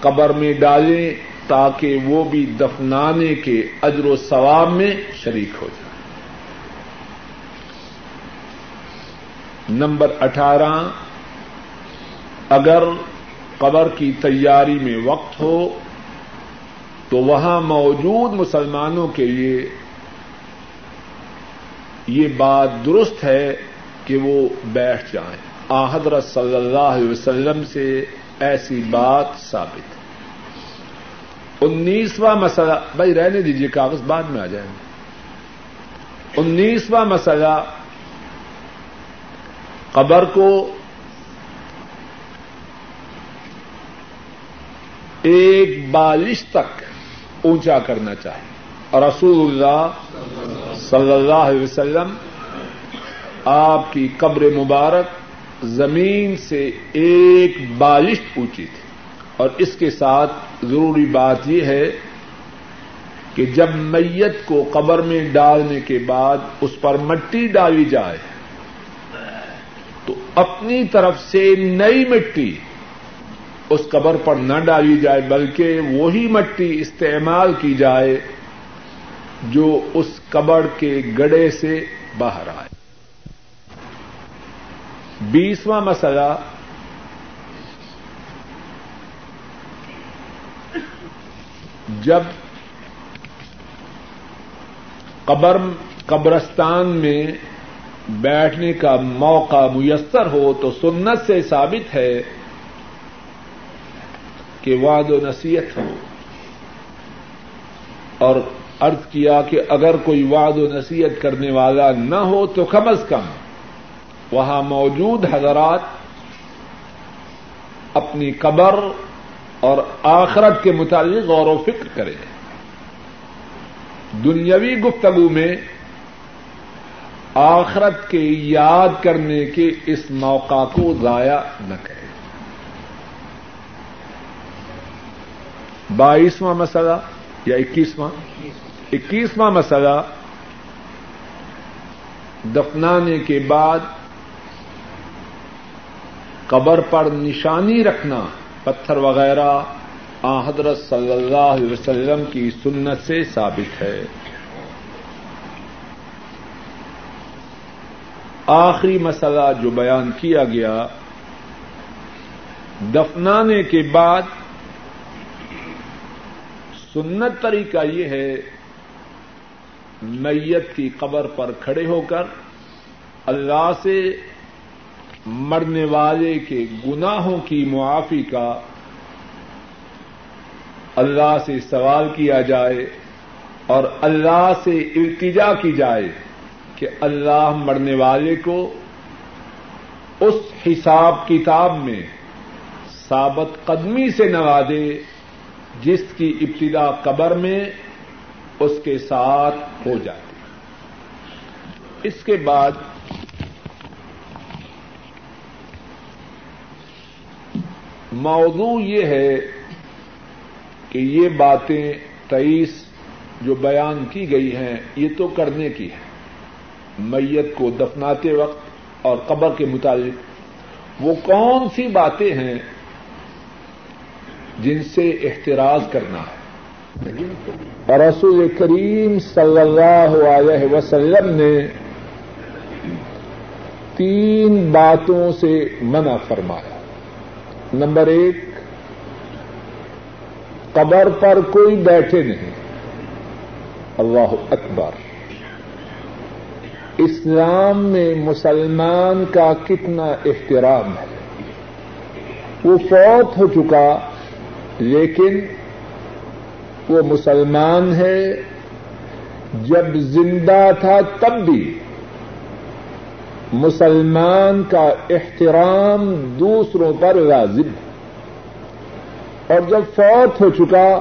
قبر میں ڈالیں تاکہ وہ بھی دفنانے کے اجر و ثواب میں شریک ہو جائے۔ نمبر اٹھارہ، اگر قبر کی تیاری میں وقت ہو تو وہاں موجود مسلمانوں کے لیے یہ بات درست ہے کہ وہ بیٹھ جائیں۔ آ، حضرت صلی اللہ علیہ وسلم سے ایسی بات ثابت ہے۔ انیسواں مسئلہ، بھائی رہنے دیجیے کاغذ بعد میں آ جائیں۔ گے انیسواں مسئلہ، قبر کو ایک بالش تک اونچا کرنا چاہیے۔ اور رسول اللہ صلی اللہ علیہ وسلم، آپ کی قبر مبارک زمین سے ایک بالش اونچی تھی۔ اور اس کے ساتھ ضروری بات یہ ہے کہ جب میت کو قبر میں ڈالنے کے بعد اس پر مٹی ڈالی جائے، تو اپنی طرف سے نئی مٹی اس قبر پر نہ ڈالی جائے، بلکہ وہی مٹی استعمال کی جائے جو اس قبر کے گڑے سے باہر آئے۔ بیسواں مسئلہ۔ جب قبر، قبرستان میں بیٹھنے کا موقع میسر ہو تو سنت سے ثابت ہے کہ وعد و نصیحت ہو۔ اور ارد کیا کہ اگر کوئی وعد و نصیحت کرنے والا نہ ہو تو کم از کم وہاں موجود حضرات اپنی قبر اور آخرت کے متعلق غور و فکر کریں۔ دنیاوی گفتگو میں آخرت کے یاد کرنے کے اس موقع کو ضائع نہ کریں۔ بائیسواں مسئلہ یا اکیسواں؟ اکیسواں مسئلہ دفنانے کے بعد قبر پر نشانی رکھنا، پتھر وغیرہ، آ حضرت صلی اللہ علیہ وسلم کی سنت سے ثابت ہے۔ آخری مسئلہ جو بیان کیا گیا، دفنانے کے بعد سنت طریقہ یہ ہے، میت کی قبر پر کھڑے ہو کر اللہ سے مرنے والے کے گناہوں کی معافی کا اللہ سے سوال کیا جائے اور اللہ سے التجا کی جائے کہ اللہ مرنے والے کو اس حساب کتاب میں ثابت قدمی سے نوازے جس کی ابتدا قبر میں اس کے ساتھ ہو جاتی۔ اس کے بعد موضوع یہ ہے کہ یہ باتیں تئیس جو بیان کی گئی ہیں، یہ تو کرنے کی ہے میت کو دفناتے وقت اور قبر کے متعلق، وہ کون سی باتیں ہیں جن سے احتراز کرنا ہے؟ اور رسول کریم صلی اللہ علیہ وسلم نے تین باتوں سے منع فرمایا۔ نمبر ایک، قبر پر کوئی بیٹھے نہیں۔ اللہ اکبر۔ اسلام میں مسلمان کا کتنا احترام ہے۔ وہ فوت ہو چکا، لیکن وہ مسلمان ہے۔ جب زندہ تھا تب بھی مسلمان کا احترام دوسروں پر واضب اور جب فوت ہو چکا،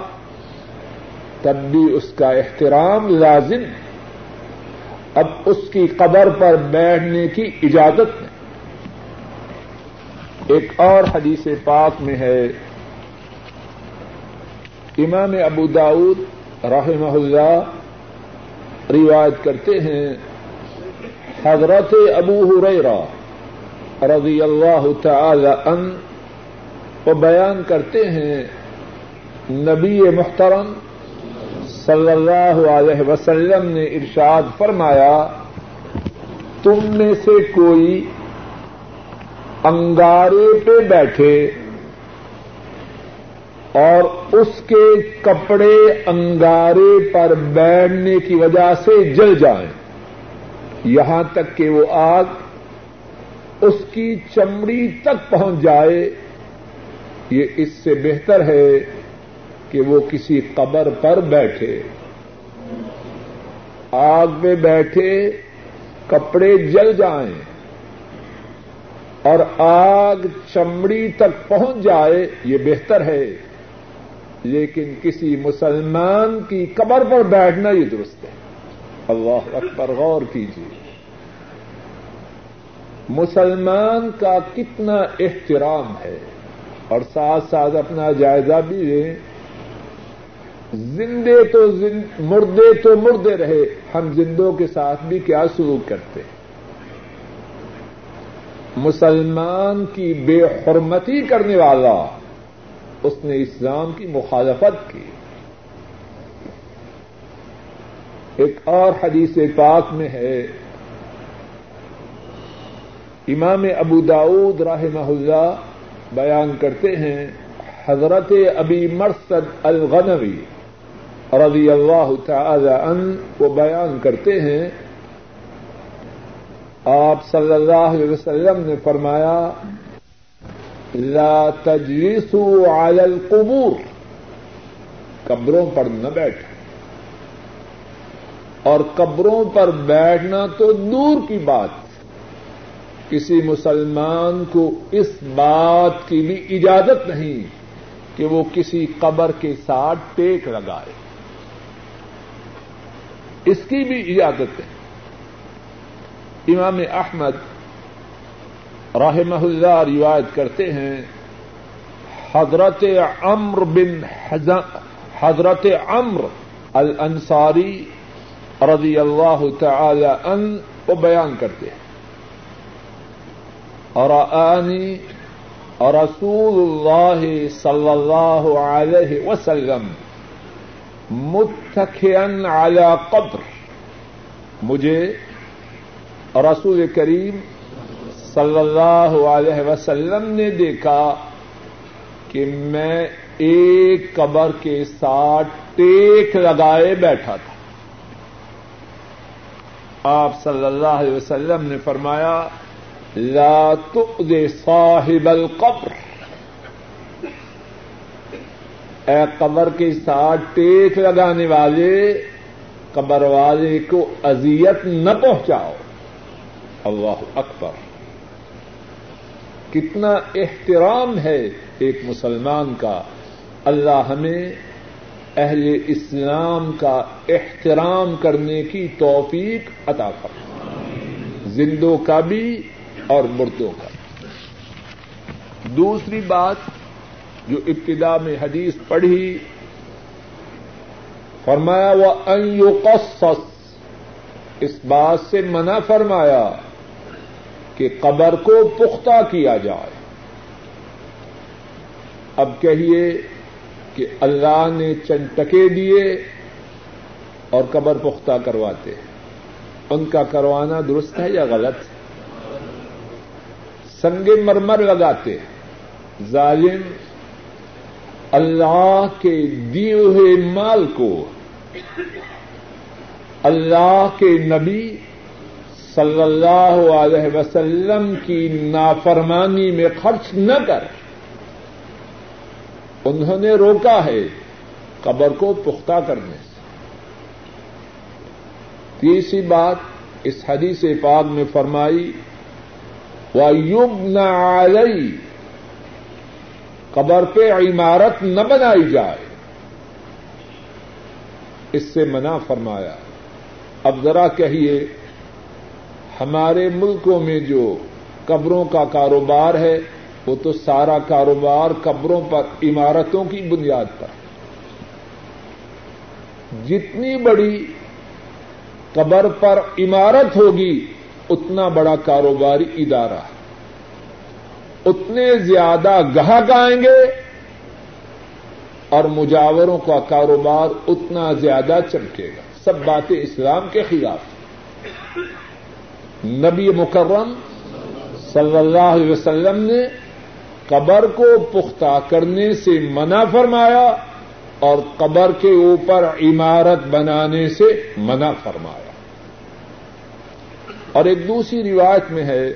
تب بھی اس کا احترام لازم اب اس کی قبر پر بیٹھنے کی اجازت نہیں ایک اور حدیث پاک میں ہے۔ امام ابو داود رحمہ اللہ روایت کرتے ہیں حضرت ابو ہریرا رضی اللہ تعالی ان وہ بیان کرتے ہیں، نبی محترم صلی اللہ علیہ وسلم نے ارشاد فرمایا، تم میں سے کوئی انگارے پہ بیٹھے اور اس کے کپڑے انگارے پر بیٹھنے کی وجہ سے جل جائیں۔ یہاں تک کہ وہ آگ اس کی چمڑی تک پہنچ جائے، یہ اس سے بہتر ہے کہ وہ کسی قبر پر بیٹھے۔ آگ میں بیٹھے کپڑے جل جائیں اور آگ چمڑی تک پہنچ جائے، یہ بہتر ہے۔ لیکن کسی مسلمان کی قبر پر بیٹھنا یہ درست ہے۔ اللہ اکبر، غور کیجیے۔ مسلمان کا کتنا احترام ہے اور ساتھ ساتھ اپنا جائزہ بھی لیں زندے تو زند مردے تو مردے رہے، ہم زندوں کے ساتھ بھی کیا سلوک کرتے؟ ہیں مسلمان کی بے حرمتی کرنے والا اس نے اسلام کی مخالفت کی۔ ایک اور حدیث پاک میں ہے۔ امام ابو داود رحمہ اللہ بیان کرتے ہیں، حضرت ابی مرسد الغنوی رضی اللہ تعالی ان وہ بیان کرتے ہیں۔ آپ صلی اللہ علیہ وسلم نے فرمایا، لا تجلسوا علی القبور، قبروں پر نہ بیٹھ۔ اور قبروں پر بیٹھنا تو دور کی بات۔ کسی مسلمان کو اس بات کی بھی اجازت نہیں کہ وہ کسی قبر کے ساتھ ٹیک لگائے۔ اس کی بھی اجازت ہے۔ امام احمد رحمہ اللہ روایت کرتے ہیں، حضرت امر بن حضرت امر الانصاری رضی اللہ تعالی ان وہ بیان کرتے ہیں۔ اور آنی رسول اللہ صلی اللہ علیہ وسلم متخین علی قبر. مجھے رسول کریم صلی اللہ علیہ وسلم نے دیکھا کہ میں ایک قبر کے ساتھ ٹیک لگائے بیٹھا تھا۔ آپ صلی اللہ علیہ وسلم نے فرمایا لا تؤذي صاحب القبر۔ اے قبر کے ساتھ ٹیک لگانے والے قبر والے کو اذیت نہ پہنچاؤ۔ اللہ اکبر۔ کتنا احترام ہے ایک مسلمان کا۔ اللہ ہمیں اہل اسلام کا احترام کرنے کی توفیق عطا کر زندوں کا بھی اور مردوں کا۔ دوسری بات جو ابتدا میں حدیث پڑھی، فرمایا، وہ ان اس بات سے منع فرمایا کہ قبر کو پختہ کیا جائے۔ اب کہیے کہ اللہ نے چنٹکے دیے اور قبر پختہ کرواتے۔ ان کا کروانا درست ہے یا غلط؟ ہے سنگ مرمر لگاتے ظالم اللہ کے دیے ہوئے مال کو اللہ کے نبی صلی اللہ علیہ وسلم کی نافرمانی میں خرچ نہ کر۔ انہوں نے روکا ہے قبر کو پختہ کرنے سے۔ تیسری بات اس حدیث پاک میں فرمائی وَيُبْنَ عَلَيْهِ قبر پہ عمارت نہ بنائی جائے۔ اس سے منع فرمایا۔ اب ذرا کہیے، ہمارے ملکوں میں جو قبروں کا کاروبار ہے، وہ تو سارا کاروبار قبروں پر، عمارتوں کی بنیاد پر۔ جتنی بڑی قبر پر عمارت ہوگی اتنا بڑا کاروباری ادارہ اتنے زیادہ گاہک آئیں گے اور مجاوروں کا کاروبار اتنا زیادہ چمکے گا۔ سب باتیں اسلام کے خلاف۔ نبی مکرم صلی اللہ علیہ وسلم نے قبر کو پختہ کرنے سے منع فرمایا اور قبر کے اوپر عمارت بنانے سے منع فرمایا۔ اور ایک دوسری روایت میں ہے،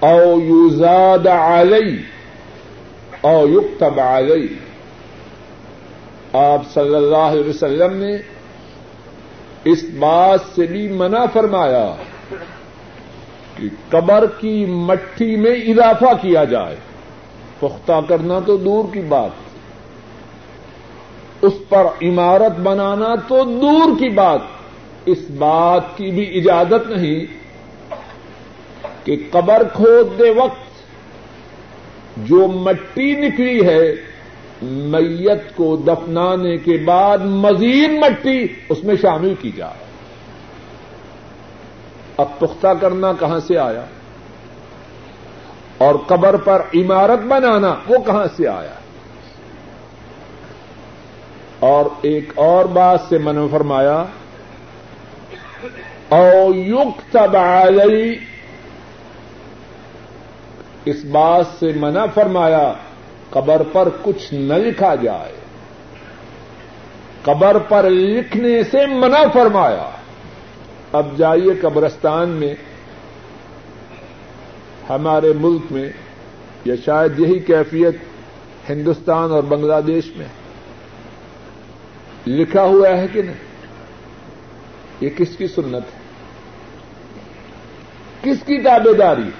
او یوزاد علی، او یکتب علی۔ آپ صلی اللہ علیہ وسلم نے اس بات سے بھی منع فرمایا کہ قبر کی مٹھی میں اضافہ کیا جائے۔ پختہ کرنا تو دور کی بات۔ اس پر عمارت بنانا تو دور کی بات۔ اس بات کی بھی اجازت نہیں کہ قبر کھودتے وقت جو مٹی نکلی ہے، میت کو دفنانے کے بعد مزید مٹی اس میں شامل کی جائے۔ اب پختہ کرنا کہاں سے آیا؟ اور قبر پر عمارت بنانا وہ کہاں سے آیا؟ اور ایک اور بات سے من فرمایا او یوک علی۔ اس بات سے منع فرمایا، قبر پر کچھ نہ لکھا جائے۔ قبر پر لکھنے سے منع فرمایا۔ اب جائیے قبرستان میں۔ ہمارے ملک میں یا شاید یہی کیفیت ہندوستان اور بنگلہ دیش میں۔ لکھا ہوا ہے کہ نہیں؟ یہ کس کی سنت ہے؟ کس کی تابے داری؟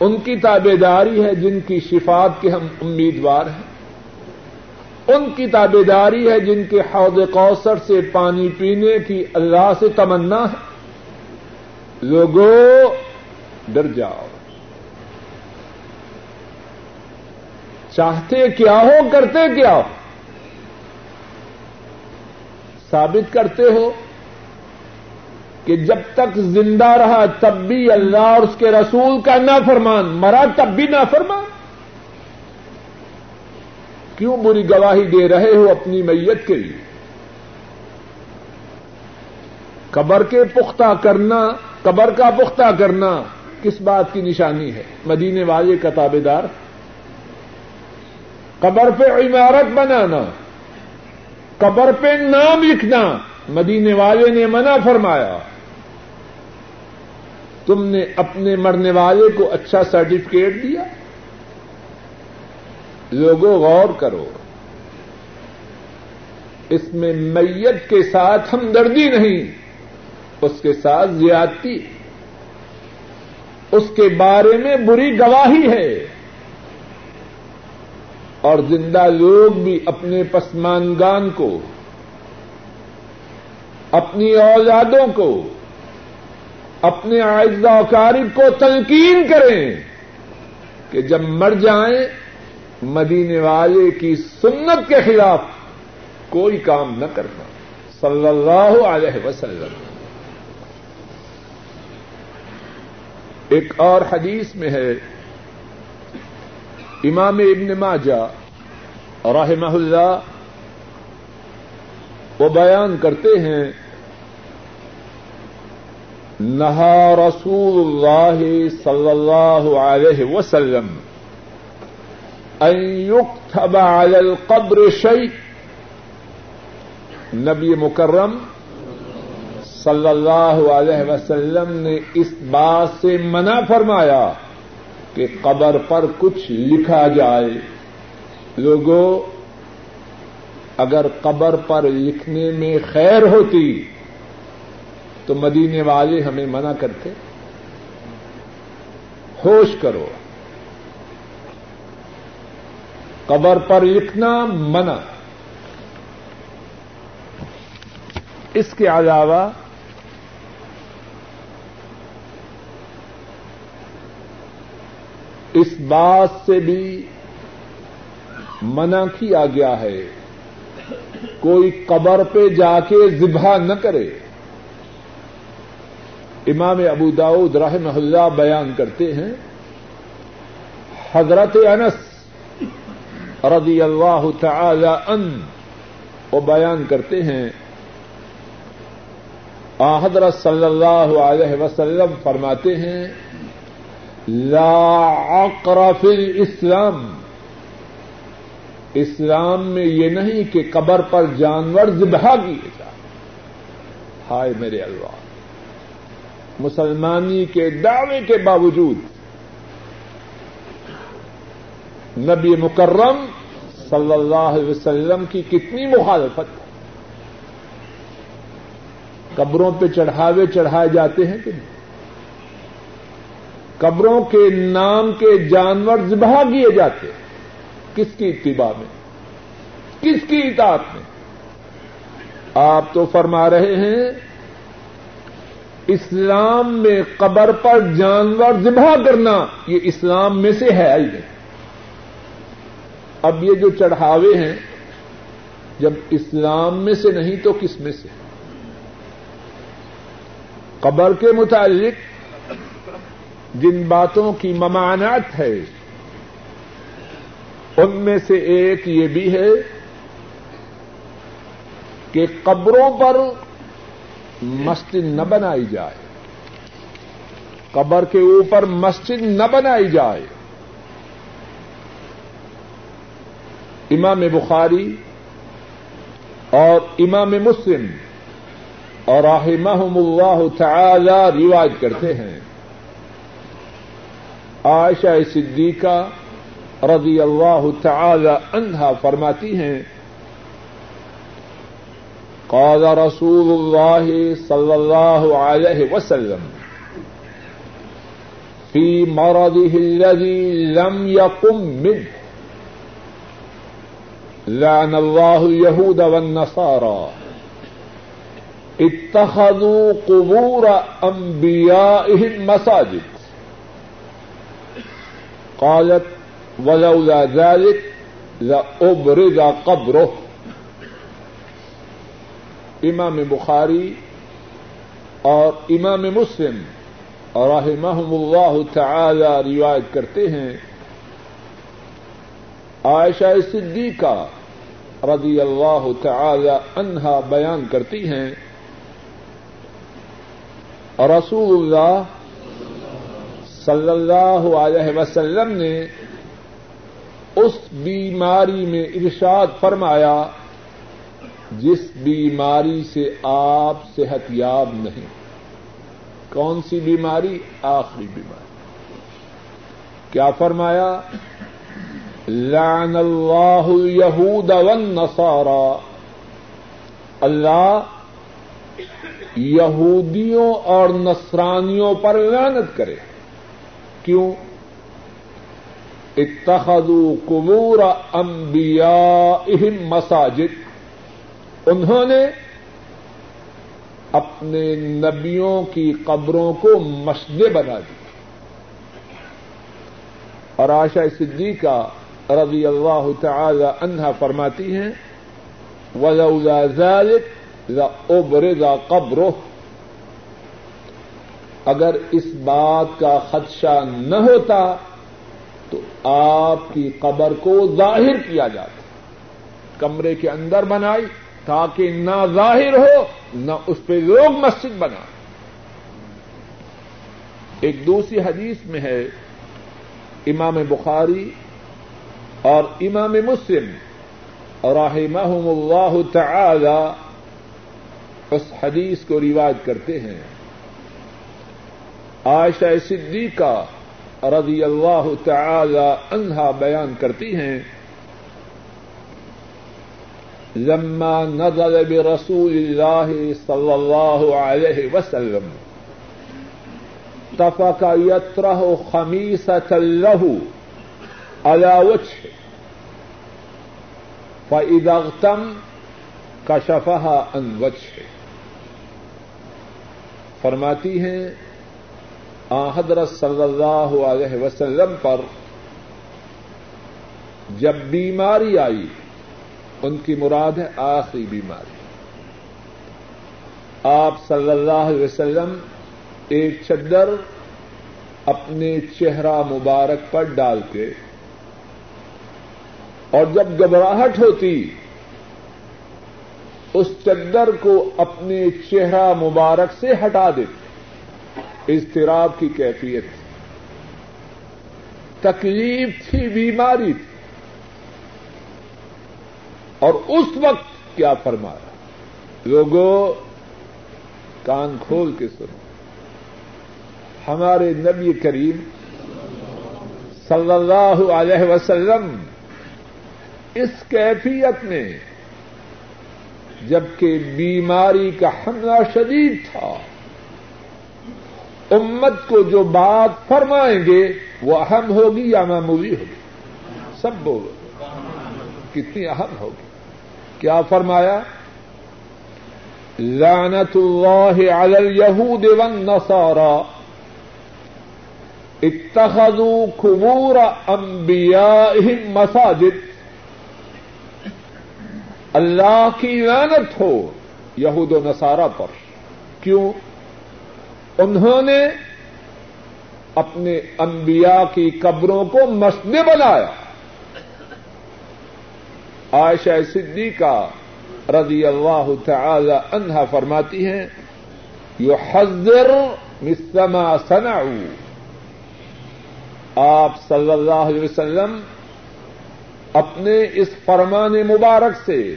ان کی تابے داری ہے جن کی شفات کے ہم امیدوار ہیں۔ ان کی تابے داری ہے جن کے حوض کوثر سے پانی پینے کی اللہ سے تمنا ہے۔ لوگوں ڈر جاؤ۔ چاہتے کیا ہو، کرتے کیا ہو؟ ثابت کرتے ہو۔ کہ جب تک زندہ رہا تب بھی اللہ اور اس کے رسول کا نہ فرمان مرا تب بھی نہ فرمان کیوں بری گواہی دے رہے ہو اپنی میت کے لیے؟ قبر کے پختہ کرنا، قبر کا پختہ کرنا کس بات کی نشانی ہے؟ مدینے والے کا تابے دار۔ قبر پہ عمارت بنانا، قبر پہ نام لکھنا۔ مدینے والے نے منع فرمایا۔ تم نے اپنے مرنے والے کو اچھا سرٹیفکیٹ دیا؟ لوگوں غور کرو، اس میں میت کے ساتھ ہمدردی نہیں، اس کے ساتھ زیادتی۔ اس کے بارے میں بری گواہی ہے۔ اور زندہ لوگ بھی اپنے پسمانگان کو، اپنی اوزادوں کو اپنے اعزا قارب کو تلقین کریں کہ جب مر جائیں مدینے والے کی سنت کے خلاف کوئی کام نہ کرنا۔ صلی اللہ علیہ وسلم۔ ایک اور حدیث میں ہے۔ امام ابن ماجہ رحمہ اللہ وہ بیان کرتے ہیں نہا رسول اللہ صلی اللہ علیہ وسلم ان يكتب على القبر شيء نبی مکرم صلی اللہ علیہ وسلم نے اس بات سے منع فرمایا کہ قبر پر کچھ لکھا جائے. لوگوں اگر قبر پر لکھنے میں خیر ہوتی تو مدینے والے ہمیں منع کرتے ہوش کرو قبر پر لکھنا منع اس کے علاوہ اس بات سے بھی منع کیا گیا ہے کوئی قبر پہ جا کے ذبح نہ کرے امام ابو داود رحمہ اللہ بیان کرتے ہیں، حضرت انس رضی اللہ تعالی ان وہ بیان کرتے ہیں۔ حضرت صلی اللہ علیہ وسلم فرماتے ہیں، لا عقر فی الاسلام۔ اسلام میں یہ نہیں کہ قبر پر جانور ذبح کیے جائے ہائے میرے اللہ۔ مسلمانی کے دعوے کے باوجود نبی مکرم صلی اللہ علیہ وسلم کی کتنی مخالفت قبروں پہ چڑھاوے چڑھائے جاتے ہیں کہ نہیں؟ قبروں کے نام کے جانور ذبح کیے جاتے ہیں۔ کس کی اتباع میں؟ کس کی اطاعت میں؟ آپ تو فرما رہے ہیں اسلام میں قبر پر جانور ذبح کرنا یہ اسلام میں سے ہے ہی نہیں۔ اب یہ جو چڑھاوے ہیں، جب اسلام میں سے نہیں تو کس میں سے؟ قبر کے متعلق جن باتوں کی ممانعت ہے، ان میں سے ایک یہ بھی ہے کہ قبروں پر مسجد نہ بنائی جائے۔ قبر کے اوپر مسجد نہ بنائی جائے۔ امام بخاری اور امام مسلم اور رحمہم اللہ تعالی رواج کرتے ہیں۔ عائشہ صدیقہ رضی اللہ تعالی عنہا فرماتی ہیں قال رسول اللہ صلی اللہ علیہ وسلم في مرضه الذي لم يقم منه، لعن الله اليهود والنصارى اتخذوا قبور انبيائهم مساجد۔ قالت، ولولا ذلك لأبرز قبره۔ امام بخاری اور امام مسلم اور رحمہم اللہ تعالی روایت کرتے ہیں۔ عائشہ صدیقہ رضی اللہ تعالی عنہا بیان کرتی ہیں۔ رسول اللہ صلی اللہ علیہ وسلم نے اس بیماری میں ارشاد فرمایا جس بیماری سے آپ صحت یاب نہیں، کون سی بیماری؟ آخری بیماری۔ کیا فرمایا؟ لعن اللہ یہود والنصارا۔ اللہ یہودیوں اور نصرانیوں پر لعنت کرے۔ کیوں؟ اتخذوا قبور انبیائہم مساجد۔ انہوں نے اپنے نبیوں کی قبروں کو مسجدیں بنا دی۔ اور آشا صدیقہ رضی اللہ تعالی عنہا فرماتی ہیں وزا ذلك لأبرز قبره۔ اگر اس بات کا خدشہ نہ ہوتا تو آپ کی قبر کو ظاہر کیا جاتا، کمرے کے اندر بنائی۔ تاکہ نہ ظاہر ہو، نہ اس پہ لوگ مسجد بنا۔ ایک دوسری حدیث میں ہے، امام بخاری اور امام مسلم، رحمہم اللہ تعالی، اس حدیث کو روایت کرتے ہیں۔ عائشہ صدیقہ رضی اللہ تعالی عنہا بیان کرتی ہیں لما نزل برسول الله صلى الله عليه وسلم. تفك يطرح خميسة له على وجهه. فعدم کا شفہ انوچ ہے فرماتی ہیں، آ حضرت صلی اللہ علیہ وسلم پر جب بیماری آئی ان کی مراد ہے آخری بیماری۔ آپ صلی اللہ علیہ وسلم ایک چدر اپنے چہرہ مبارک پر ڈال کے اور جب گھبراہٹ ہوتی، اس چدر کو اپنے چہرہ مبارک سے ہٹا دیتے۔ اضطراب کی کیفیت۔ تھی تکلیف تھی، بیماری تھی۔ اور اس وقت کیا فرمایا؟ لوگوں کان کھول کے سنو۔ ہمارے نبی کریم صلی اللہ علیہ وسلم اس کیفیت میں جبکہ بیماری کا حملہ شدید تھا، امت کو جو بات فرمائیں گے وہ اہم ہوگی یا معمولی ہوگی؟ سب بولو۔ کتنی اہم ہوگی؟ کیا فرمایا؟ لعنت اللہ علی الیہود والنصارى اتخذوا قبور انبیائهم مساجد۔ اللہ کی لعنت ہو یہود و نصارہ پر۔ کیوں؟ انہوں نے اپنے انبیاء کی قبروں کو مسجد بنایا۔ عائشہ صدیقہ رضی اللہ تعالی عنہا فرماتی ہیں یو حضر مسما سنا آپ صلی اللہ علیہ وسلم اپنے اس فرمان مبارک سے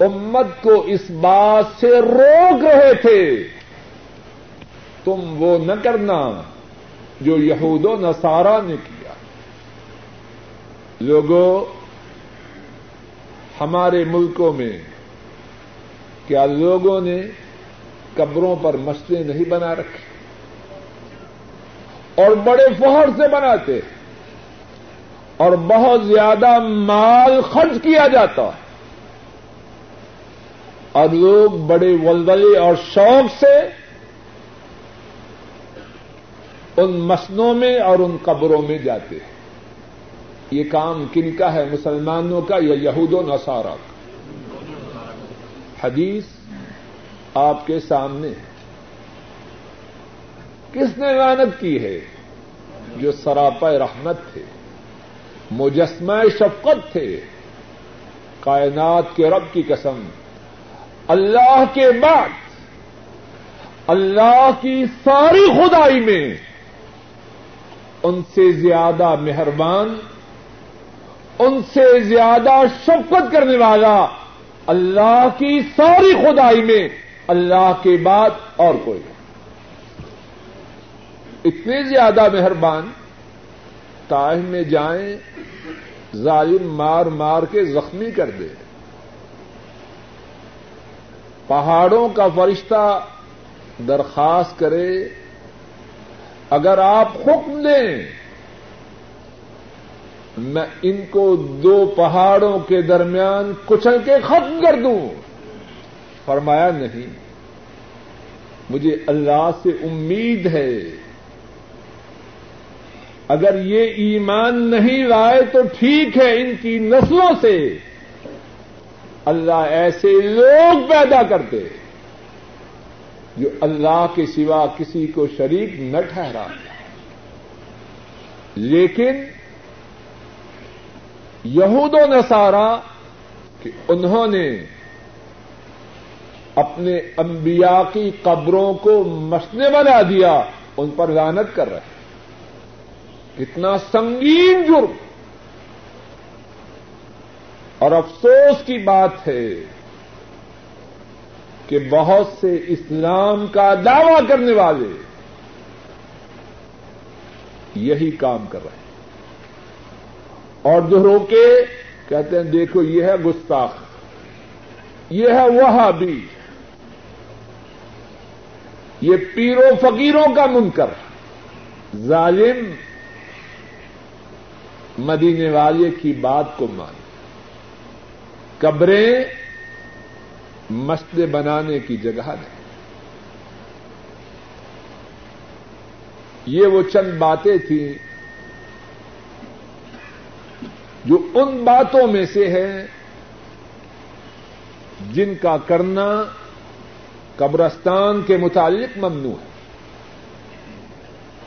امت کو اس بات سے روک رہے تھے۔ تم وہ نہ کرنا جو یہود و نصارہ نے کیا۔ لوگوں ہمارے ملکوں میں کیا لوگوں نے قبروں پر مسئلے نہیں بنا رکھے اور بڑے فہر سے بناتے اور بہت زیادہ مال خرچ کیا جاتا اور لوگ بڑے ولولے اور شوق سے ان مسنوں میں اور ان قبروں میں جاتے ہیں۔ یہ کام کن کا ہے؟ مسلمانوں کا یا یہود و نصارہ کا؟ حدیث آپ کے سامنے کس نے لانت کی ہے؟ جو سراپا رحمت تھے، مجسمہ شفقت تھے۔ کائنات کے رب کی قسم، اللہ کے بعد، اللہ کی ساری خدائی میں ان سے زیادہ مہربان ان سے زیادہ شفقت کرنے والا اللہ کی ساری خدائی میں اللہ کے بعد اور کوئی اتنے زیادہ مہربان تاہ میں جائیں، ظالم مار مار کے زخمی کر دے۔ پہاڑوں کا فرشتہ درخواست کرے، اگر آپ حکم دیں میں ان کو دو پہاڑوں کے درمیان کچل کے ختم کر دوں۔ فرمایا نہیں، مجھے اللہ سے امید ہے۔ اگر یہ ایمان نہیں لائے تو ٹھیک ہے ان کی نسلوں سے۔ اللہ ایسے لوگ پیدا کرتے جو اللہ کے سوا کسی کو شریک نہ ٹھہرا لیکن یہود و نسارا کہ انہوں نے اپنے انبیاء کی قبروں کو مسنے بنا دیا، ان پر لانت کر رہے کتنا سنگین جرم۔ اور افسوس کی بات ہے کہ بہت سے اسلام کا دعوی کرنے والے یہی کام کر رہے ہیں۔ اور جو روکے، کہتے ہیں، دیکھو، یہ ہے گستاخ، یہ ہے وہ بھی یہ پیروں فقیروں کا منکر، ظالم مدینے والے کی بات کو مان قبریں مسجد بنانے کی جگہ نہیں۔ یہ وہ چند باتیں تھیں جو ان باتوں میں سے ہے جن کا کرنا قبرستان کے متعلق ممنوع ہے۔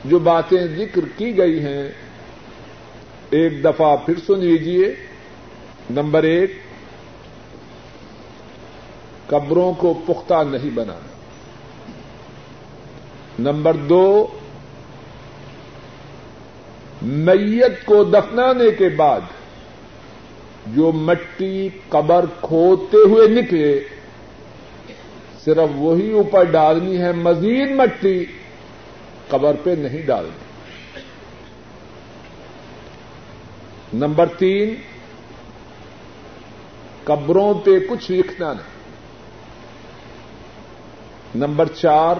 جو باتیں ذکر کی گئی ہیں، ایک دفعہ پھر سن لیجیے نمبر ایک، قبروں کو پختہ نہیں بنانا۔ نمبر دو، میت کو دفنانے کے بعد جو مٹی قبر کھودتے ہوئے نکلے، صرف وہی اوپر ڈالنی ہے مزید مٹی، قبر پہ نہیں ڈالنی۔ نمبر تین، قبروں پہ کچھ لکھنا نہیں۔ نمبر چار،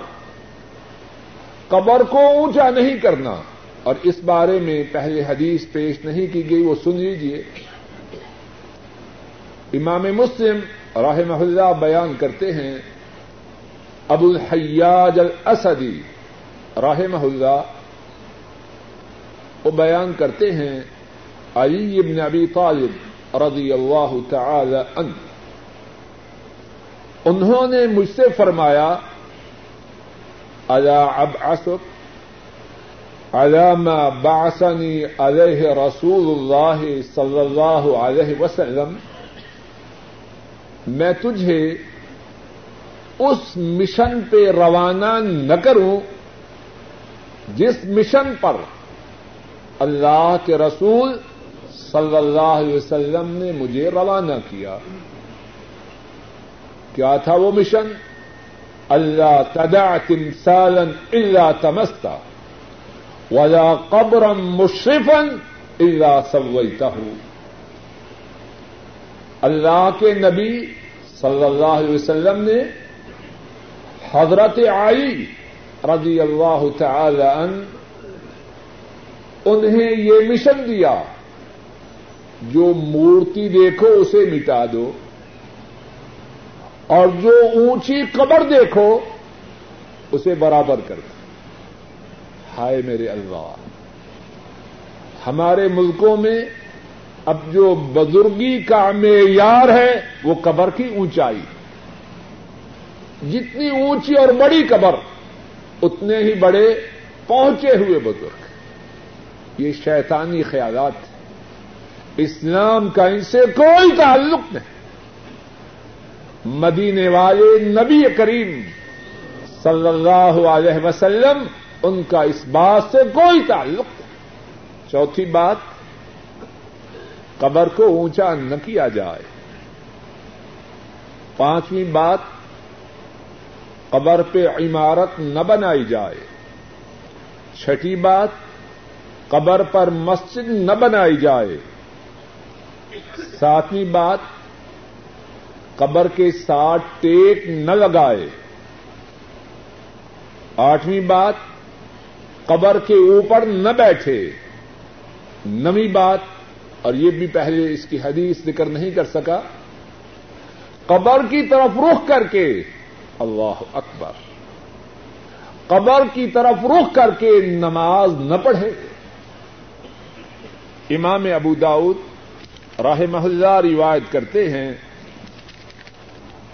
قبر کو اونچا نہیں کرنا۔ اور اس بارے میں پہلے حدیث پیش نہیں کی گئی، وہ سن لیجیے امام مسلم رحمہ اللہ بیان کرتے ہیں، ابو الحیاج الاسدی رحمہ اللہ وہ بیان کرتے ہیں علی ابن ابی طالب رضی اللہ تعالی عنہ۔ انہوں نے مجھ سے فرمایا، الا اب علامہ باسنی علیہ رسول اللہ صلی اللہ علیہ وسلم۔ میں تجھے اس مشن پہ روانہ نہ کروں جس مشن پر اللہ کے رسول صلی اللہ علیہ وسلم نے مجھے روانہ کیا۔ کیا تھا وہ مشن؟ اللہ تدا تمسالن اللہ تمستا ولا قبرم مشرفن اللہ سویتا ہوں اللہ کے نبی صلی اللہ علیہ وسلم نے حضرت آئی رضی اللہ تعالی عنہ انہیں یہ مشن دیا، جو مورتی دیکھو اسے مٹا دو، اور جو اونچی قبر دیکھو اسے برابر کر دو۔ ہائے میرے اللہ، ہمارے ملکوں میں اب جو بزرگی کا معیار ہے وہ قبر کی اونچائی جتنی اونچی اور بڑی قبر، اتنے ہی بڑے پہنچے ہوئے بزرگ۔ یہ شیطانی خیالات، اسلام کا ان سے کوئی تعلق نہیں۔ مدینے والے نبی کریم صلی اللہ علیہ وسلم، ان کا اس بات سے کوئی تعلق نہیں۔ چوتھی بات قبر کو اونچا نہ کیا جائے۔ پانچویں بات، قبر پہ عمارت نہ بنائی جائے۔ چھٹی بات، قبر پر مسجد نہ بنائی جائے۔ ساتویں بات، قبر کے ساتھ ٹیک نہ لگائے۔ آٹھویں بات، قبر کے اوپر نہ بیٹھے۔ نویں بات اور یہ بھی پہلے اس کی حدیث ذکر نہیں کر سکا۔ قبر کی طرف رخ کر کے، اللہ اکبر۔ قبر کی طرف رخ کر کے نماز نہ پڑھے۔ امام ابو داؤد راہ محلہ روایت کرتے ہیں،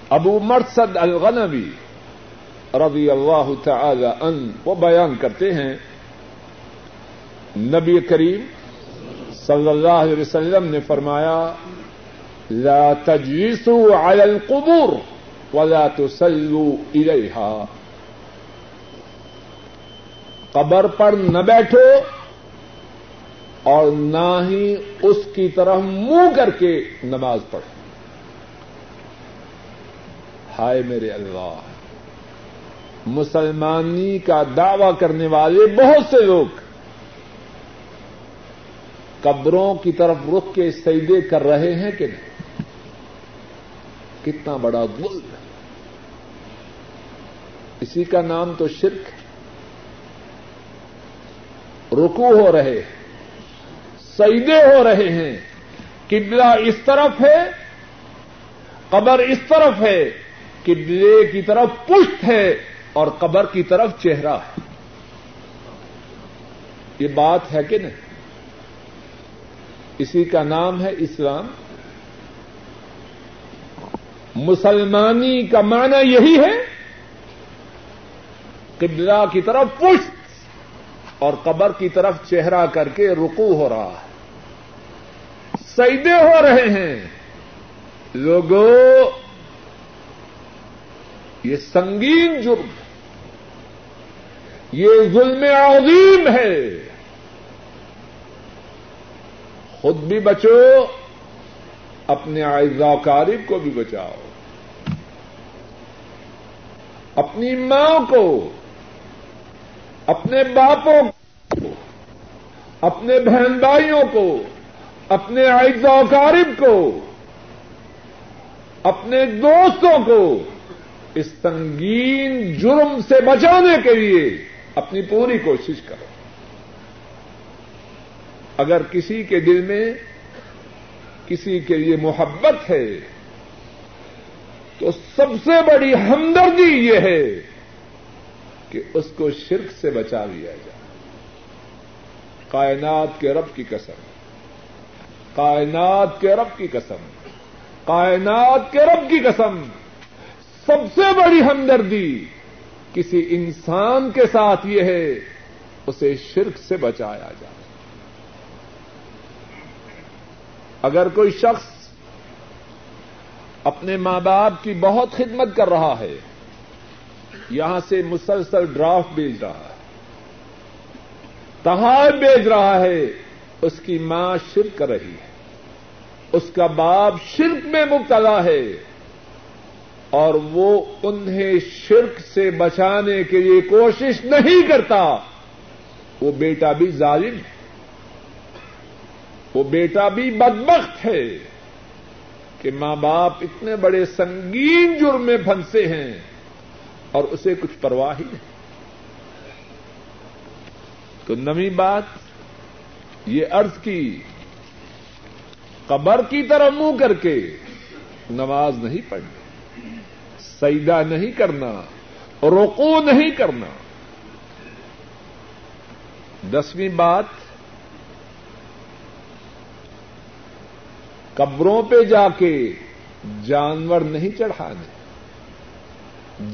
ابو مرسد الغنوی رضی اللہ تعالی ان وہ بیان کرتے ہیں، نبی کریم صلی اللہ علیہ وسلم نے فرمایا، لا تجویسوا علی القبور ولا تسلوا الیہا قبر پر نہ بیٹھو اور نہ ہی اس کی طرف منہ کر کے نماز پڑھو۔ ہائے میرے اللہ، مسلمانی کا دعوی کرنے والے بہت سے لوگ قبروں کی طرف رخ کے سیدے کر رہے ہیں کہ نہیں؟ کتنا بڑا ظلم اسی کا نام تو شرک ہے۔ رکو ہو رہے ہیں۔ سیدے ہو رہے ہیں۔ قبلہ اس طرف ہے، قبر اس طرف ہے۔ قبلے کی طرف پشت ہے اور قبر کی طرف چہرہ ہے۔ یہ بات ہے کہ نہیں؟ اسی کا نام ہے اسلام مسلمانی کا معنی یہی ہے قبلہ کی طرف پشت اور قبر کی طرف چہرہ کر کے رکو ہو رہا ہے۔ سیدے ہو رہے ہیں۔ لوگوں یہ سنگین جرم یہ ظلم عظیم ہے۔ خود بھی بچو، اپنے آئزہ کارب کو بھی بچاؤ۔ اپنی ماں کو، اپنے باپوں کو، اپنے بہن بھائیوں کو، اپنے آئزہ کارب کو، اپنے دوستوں کو اس سنگین جرم سے بچانے کے لیے اپنی پوری کوشش کرو۔ اگر کسی کے دل میں کسی کے لیے محبت ہے، تو سب سے بڑی ہمدردی یہ ہے کہ اس کو شرک سے بچا لیا جائے۔ کائنات کے رب کی قسم۔ کائنات کے رب کی قسم۔ کائنات کے رب کی قسم۔ سب سے بڑی ہمدردی کسی انسان کے ساتھ یہ ہے، اسے شرک سے بچایا جائے۔ اگر کوئی شخص اپنے ماں باپ کی بہت خدمت کر رہا ہے، یہاں سے مسلسل ڈرافٹ بھیج رہا ہے، تہار بیچ رہا ہے، اس کی ماں شرک کر رہی ہے، اس کا باپ شرک میں مبتلا ہے، اور وہ انہیں شرک سے بچانے کے لیے کوشش نہیں کرتا، وہ بیٹا بھی ظالم ہے۔ وہ بیٹا بھی بدبخت ہے کہ ماں باپ اتنے بڑے سنگین جرم میں پھنسے ہیں اور اسے کچھ پرواہ ہی نہیں۔ تو نوی بات، یہ ارض کی، قبر کی طرح منہ کر کے نماز نہیں پڑھنی سیدا نہیں کرنا روکو نہیں کرنا۔ دسویں بات قبروں پہ جا کے جانور نہیں چڑھانے،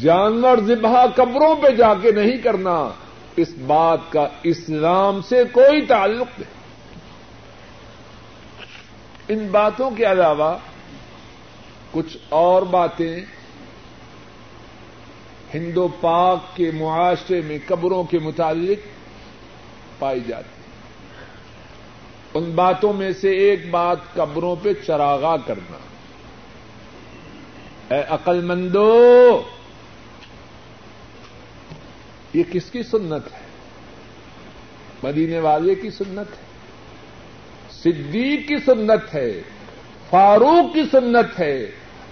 جانور ذبح قبروں پہ جا کے نہیں کرنا، اس بات کا اسلام سے کوئی تعلق نہیں۔ ان باتوں کے علاوہ کچھ اور باتیں، ہندو پاک کے معاشرے میں قبروں کے متعلق پائی جاتی ان باتوں میں سے ایک بات قبروں پہ چراغا کرنا۔ اے عقل مندو یہ کس کی سنت ہے؟ مدینے والے کی سنت ہے؟ صدیق کی سنت ہے؟ فاروق کی سنت ہے؟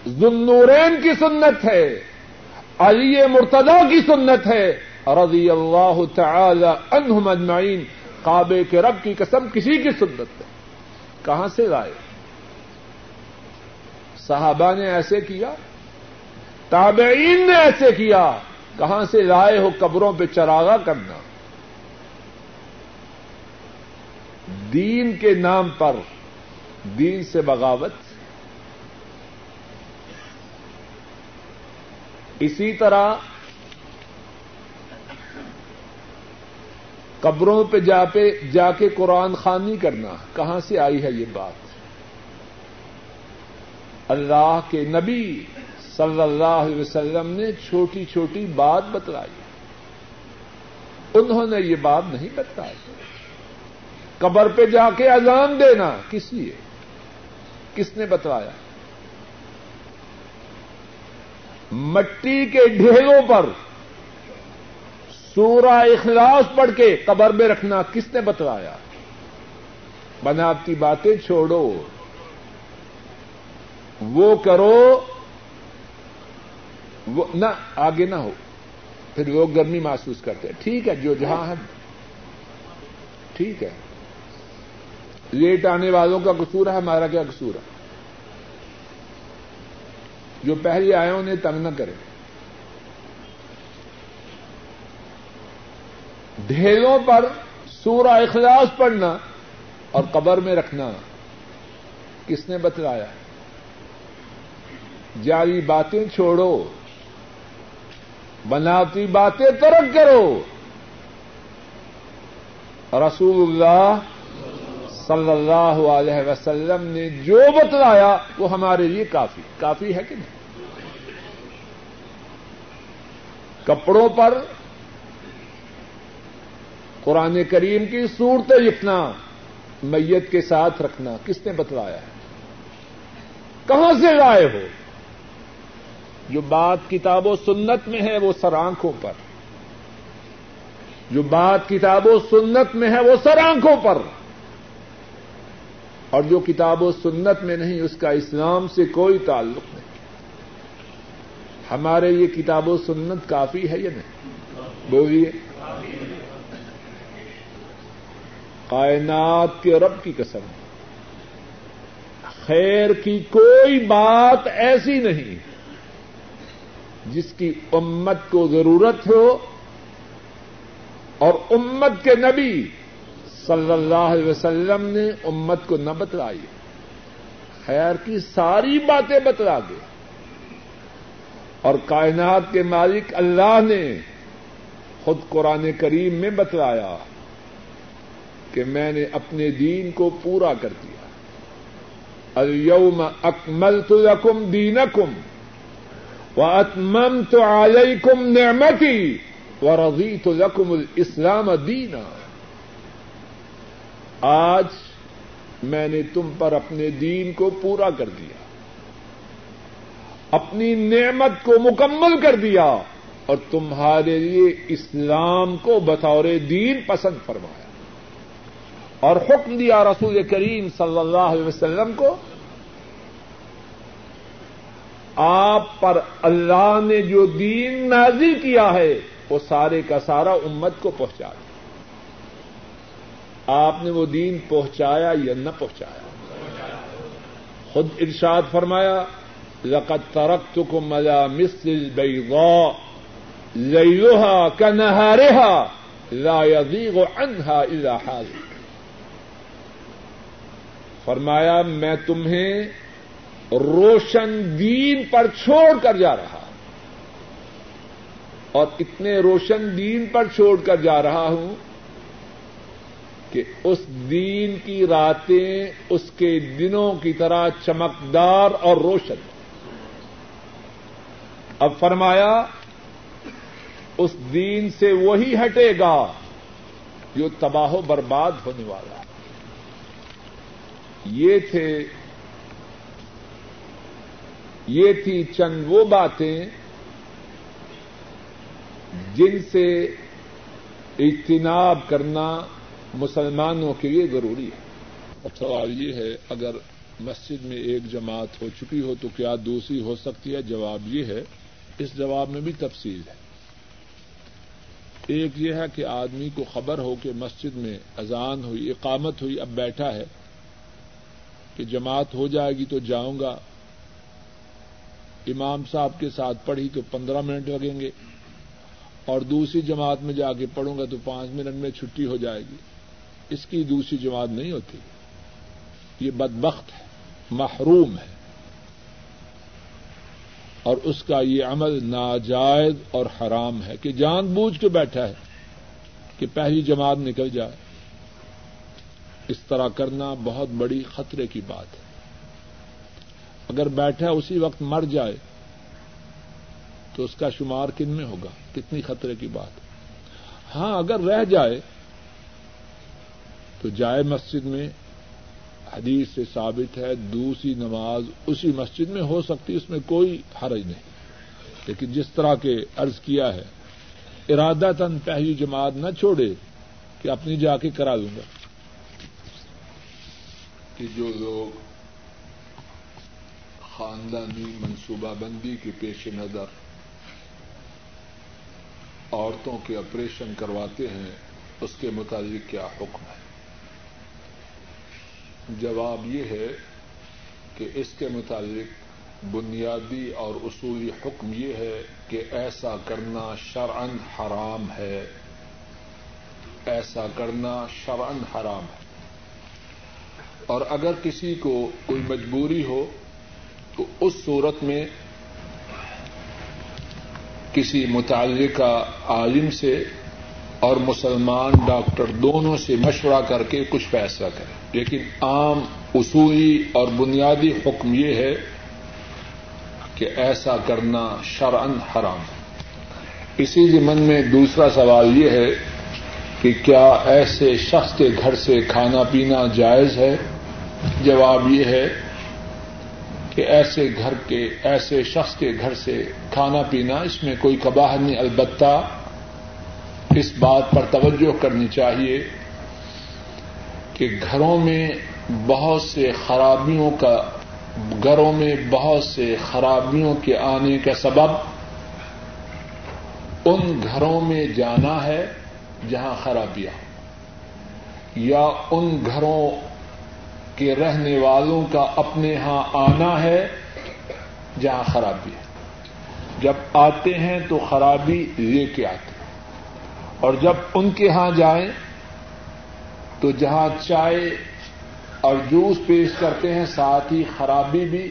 ذنورین کی سنت ہے؟ علی مرتدا کی سنت ہے؟ رضی اللہ تعالی عنہم اجمعین۔ کعبے کے رب کی قسم کسی کی سنت ہے کہاں سے لائے؟ صحابہ نے ایسے کیا؟ تابعین نے ایسے کیا؟ کہاں سے لائے ہو قبروں پہ چراغا کرنا؟ دین کے نام پر، دین سے بغاوت۔ اسی طرح قبروں پہ جا پہ جا کے قرآن خانی کرنا، کہاں سے آئی ہے یہ بات؟ اللہ کے نبی صلی اللہ علیہ وسلم نے چھوٹی چھوٹی بات بتلائی۔ انہوں نے یہ بات نہیں بتلائی۔ قبر پہ جا کے اذان دینا، کس لیے؟ کس نے بتلایا؟ مٹی کے ڈھیروں پر۔ سورہ اخلاص پڑھ کے قبر میں رکھنا کس نے بتلایا؟ بناوٹی باتیں چھوڑو۔ وہ کرو، وہ نہ، آگے نہ ہو۔ پھر وہ گرمی محسوس کرتے ہیں۔ ٹھیک ہے، جو جہاں ہے ٹھیک ہے۔ لیٹ آنے والوں کا قصور ہے، ہمارا کیا قصور ہے؟ جو پہلے آئے انہیں تنگ نہ کرے ڈھیلوں پر سورہ اخلاص پڑھنا اور قبر میں رکھنا کس نے بتلایا جاری باتیں چھوڑو، بناوٹی باتیں ترک کرو۔ رسول اللہ صلی اللہ علیہ وسلم نے جو بتلایا وہ ہمارے لیے کافی۔ کافی ہے کہ نہیں؟ کپڑوں پر قرآن کریم کی صورتیں لکھنا، میت کے ساتھ رکھنا، کس نے بتلایا ہے؟ کہاں سے لائے ہو؟ جو بات کتاب و سنت میں ہے وہ سر آنکھوں پر۔ جو بات کتاب و سنت میں ہے وہ سر آنکھوں پر۔ اور جو کتاب و سنت میں نہیں، اس کا اسلام سے کوئی تعلق نہیں۔ ہمارے یہ کتاب و سنت کافی ہے یا نہیں؟ بولیے۔ کائنات کے رب کی قسم۔ خیر کی کوئی بات ایسی نہیں جس کی امت کو ضرورت ہو اور امت کے نبی صلی اللہ علیہ وسلم نے امت کو نہ بتلائی خیر کی ساری باتیں بتلا دے۔ اور کائنات کے مالک اللہ نے خود قرآن کریم میں بتلایا۔ کہ میں نے اپنے دین کو پورا کر دیا۔ اليوم اکملت لکم دینکم واتممت علیکم نعمتی ورضیت لکم الاسلام دینا۔ آج میں نے تم پر اپنے دین کو پورا کر دیا۔ اپنی نعمت کو مکمل کر دیا اور تمہارے لیے اسلام کو بطور دین پسند فرمایا۔ اور حکم دیا رسول کریم صلی اللہ علیہ وسلم کو، آپ پر اللہ نے جو دین نازل کیا ہے، وہ سارے کا سارا امت کو پہنچا دیا۔ آپ نے وہ دین پہنچایا یا نہ پہنچایا؟ خود ارشاد فرمایا، لقد تركتكم ملا مثل البيضاء ليلها كنهارها لا يضيغ عنها الا حاذق فرمایا میں تمہیں روشن دین پر چھوڑ کر جا رہا اور اتنے روشن دین پر چھوڑ کر جا رہا ہوں کہ اس دین کی راتیں اس کے دنوں کی طرح چمکدار اور روشن۔ اب فرمایا، اس دین سے وہی ہٹے گا جو تباہ و برباد ہونے والا ہے۔ یہ تھے، یہ تھی چند وہ باتیں جن سے اجتناب کرنا مسلمانوں کے لیے ضروری ہے۔ سوال یہ ہے، اگر مسجد میں ایک جماعت ہو چکی ہو تو کیا دوسری ہو سکتی ہے؟ جواب یہ ہے، اس جواب میں بھی تفصیل ہے۔ ایک یہ ہے کہ آدمی کو خبر ہو کہ مسجد میں اذان ہوئی، اقامت ہوئی، اب بیٹھا ہے کہ جماعت ہو جائے گی تو جاؤں گا۔ امام صاحب کے ساتھ پڑھی تو پندرہ منٹ لگیں گے۔ اور دوسری جماعت میں جا کے پڑھوں گا تو پانچ منٹ میں چھٹی ہو جائے گی۔ اس کی دوسری جماعت نہیں ہوتی۔ یہ بدبخت ہے، محروم ہے۔ اور اس کا یہ عمل ناجائز اور حرام ہے کہ جان بوجھ کے بیٹھا ہے کہ پہلی جماعت نکل جائے۔ اس طرح کرنا بہت بڑی خطرے کی بات ہے۔ اگر بیٹھا اسی وقت مر جائے، تو اس کا شمار کن میں ہوگا؟ کتنی خطرے کی بات ہاں اگر رہ جائے، تو جائے مسجد میں، حدیث سے ثابت ہے، دوسری نماز اسی مسجد میں ہو سکتی، اس میں کوئی حرج نہیں۔ لیکن جس طرح کے عرض کیا ہے ارادہ تن پہلی جماعت نہ چھوڑے، کہ اپنی جا کے کرا دوں گا۔ کہ جو لوگ خاندانی منصوبہ بندی کے پیش نظر عورتوں کے آپریشن کرواتے ہیں، اس کے متعلق کیا حکم ہے؟ جواب یہ ہے کہ اس کے متعلق بنیادی اور اصولی حکم یہ ہے کہ ایسا کرنا شرعن حرام ہے۔ ایسا کرنا شرعن حرام ہے۔ اور اگر کسی کو کوئی مجبوری ہو، تو اس صورت میں کسی متعلقہ عالم سے اور مسلمان ڈاکٹر دونوں سے مشورہ کر کے کچھ فیصلہ کریں۔ لیکن عام اصولی اور بنیادی حکم یہ ہے کہ ایسا کرنا شرعن حرام اسی ضمن میں دوسرا سوال یہ ہے کہ کیا ایسے شخص کے گھر سے کھانا پینا جائز ہے؟ جواب یہ ہے کہ ایسے گھر کے، ایسے شخص کے گھر سے کھانا پینا اس میں کوئی کباہ نہیں، البتہ اس بات پر توجہ کرنی چاہیے کہ گھروں میں بہت سے خرابیوں کا، گھروں میں بہت سے خرابیوں کے آنے کا سبب ان گھروں میں جانا ہے جہاں خرابیاں یا ان گھروں کے رہنے والوں کا اپنے ہاں آنا ہے، جہاں خرابی ہے۔ جب آتے ہیں تو خرابی لے کے آتے اور جب ان کے ہاں جائیں تو جہاں چائے اور جوس پیش کرتے ہیں، ساتھ ہی خرابی بھی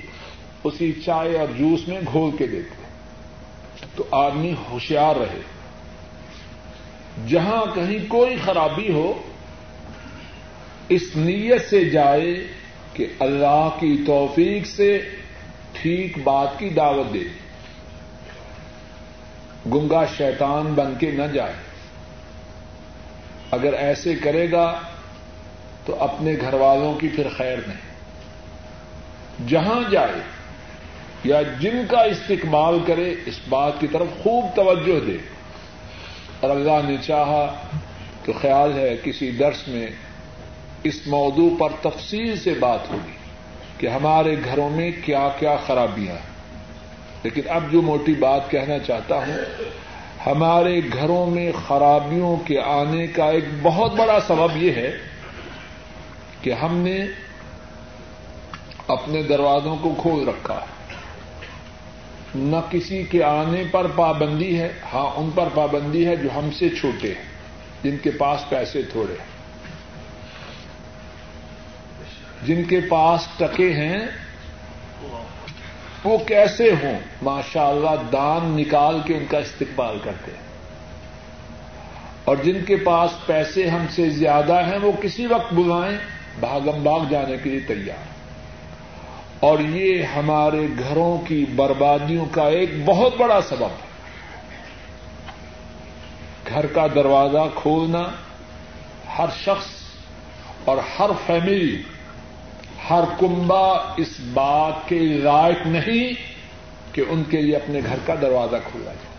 اسی چائے اور جوس میں گھول کے دیتے ہیں۔ تو آدمی ہوشیار رہے۔ جہاں کہیں کوئی خرابی ہو اس نیت سے جائے کہ اللہ کی توفیق سے ٹھیک بات کی دعوت دے۔ گنگا شیطان بن کے نہ جائے۔ اگر ایسے کرے گا تو اپنے گھر والوں کی پھر خیر نہیں۔ جہاں جائے یا جن کا استقبال کرے، اس بات کی طرف خوب توجہ دے۔ اور اللہ نے چاہا تو خیال ہے کسی درس میں اس موضوع پر تفصیل سے بات ہوگی کہ ہمارے گھروں میں کیا کیا خرابیاں ہیں۔ لیکن اب جو موٹی بات کہنا چاہتا ہوں، ہمارے گھروں میں خرابیوں کے آنے کا ایک بہت بڑا سبب یہ ہے کہ ہم نے اپنے دروازوں کو کھول رکھا نہ کسی کے آنے پر پابندی ہے ہاں ان پر پابندی ہے جو ہم سے چھوٹے ہیں، جن کے پاس پیسے تھوڑے ہیں۔ جن کے پاس ٹکے ہیں، وہ کیسے ہوں؟ ماشاء اللہ دان نکال کے ان کا استقبال کرتے ہیں۔ اور جن کے پاس پیسے ہم سے زیادہ ہیں، وہ کسی وقت بلائیں بھاگم باغ جانے کے لیے تیار۔ اور یہ ہمارے گھروں کی بربادیوں کا ایک بہت بڑا سبب ہے۔ گھر کا دروازہ کھولنا ہر شخص اور ہر فیملی ہر کنبا اس بات کے لائق نہیں کہ ان کے لیے اپنے گھر کا دروازہ کھولا جائے۔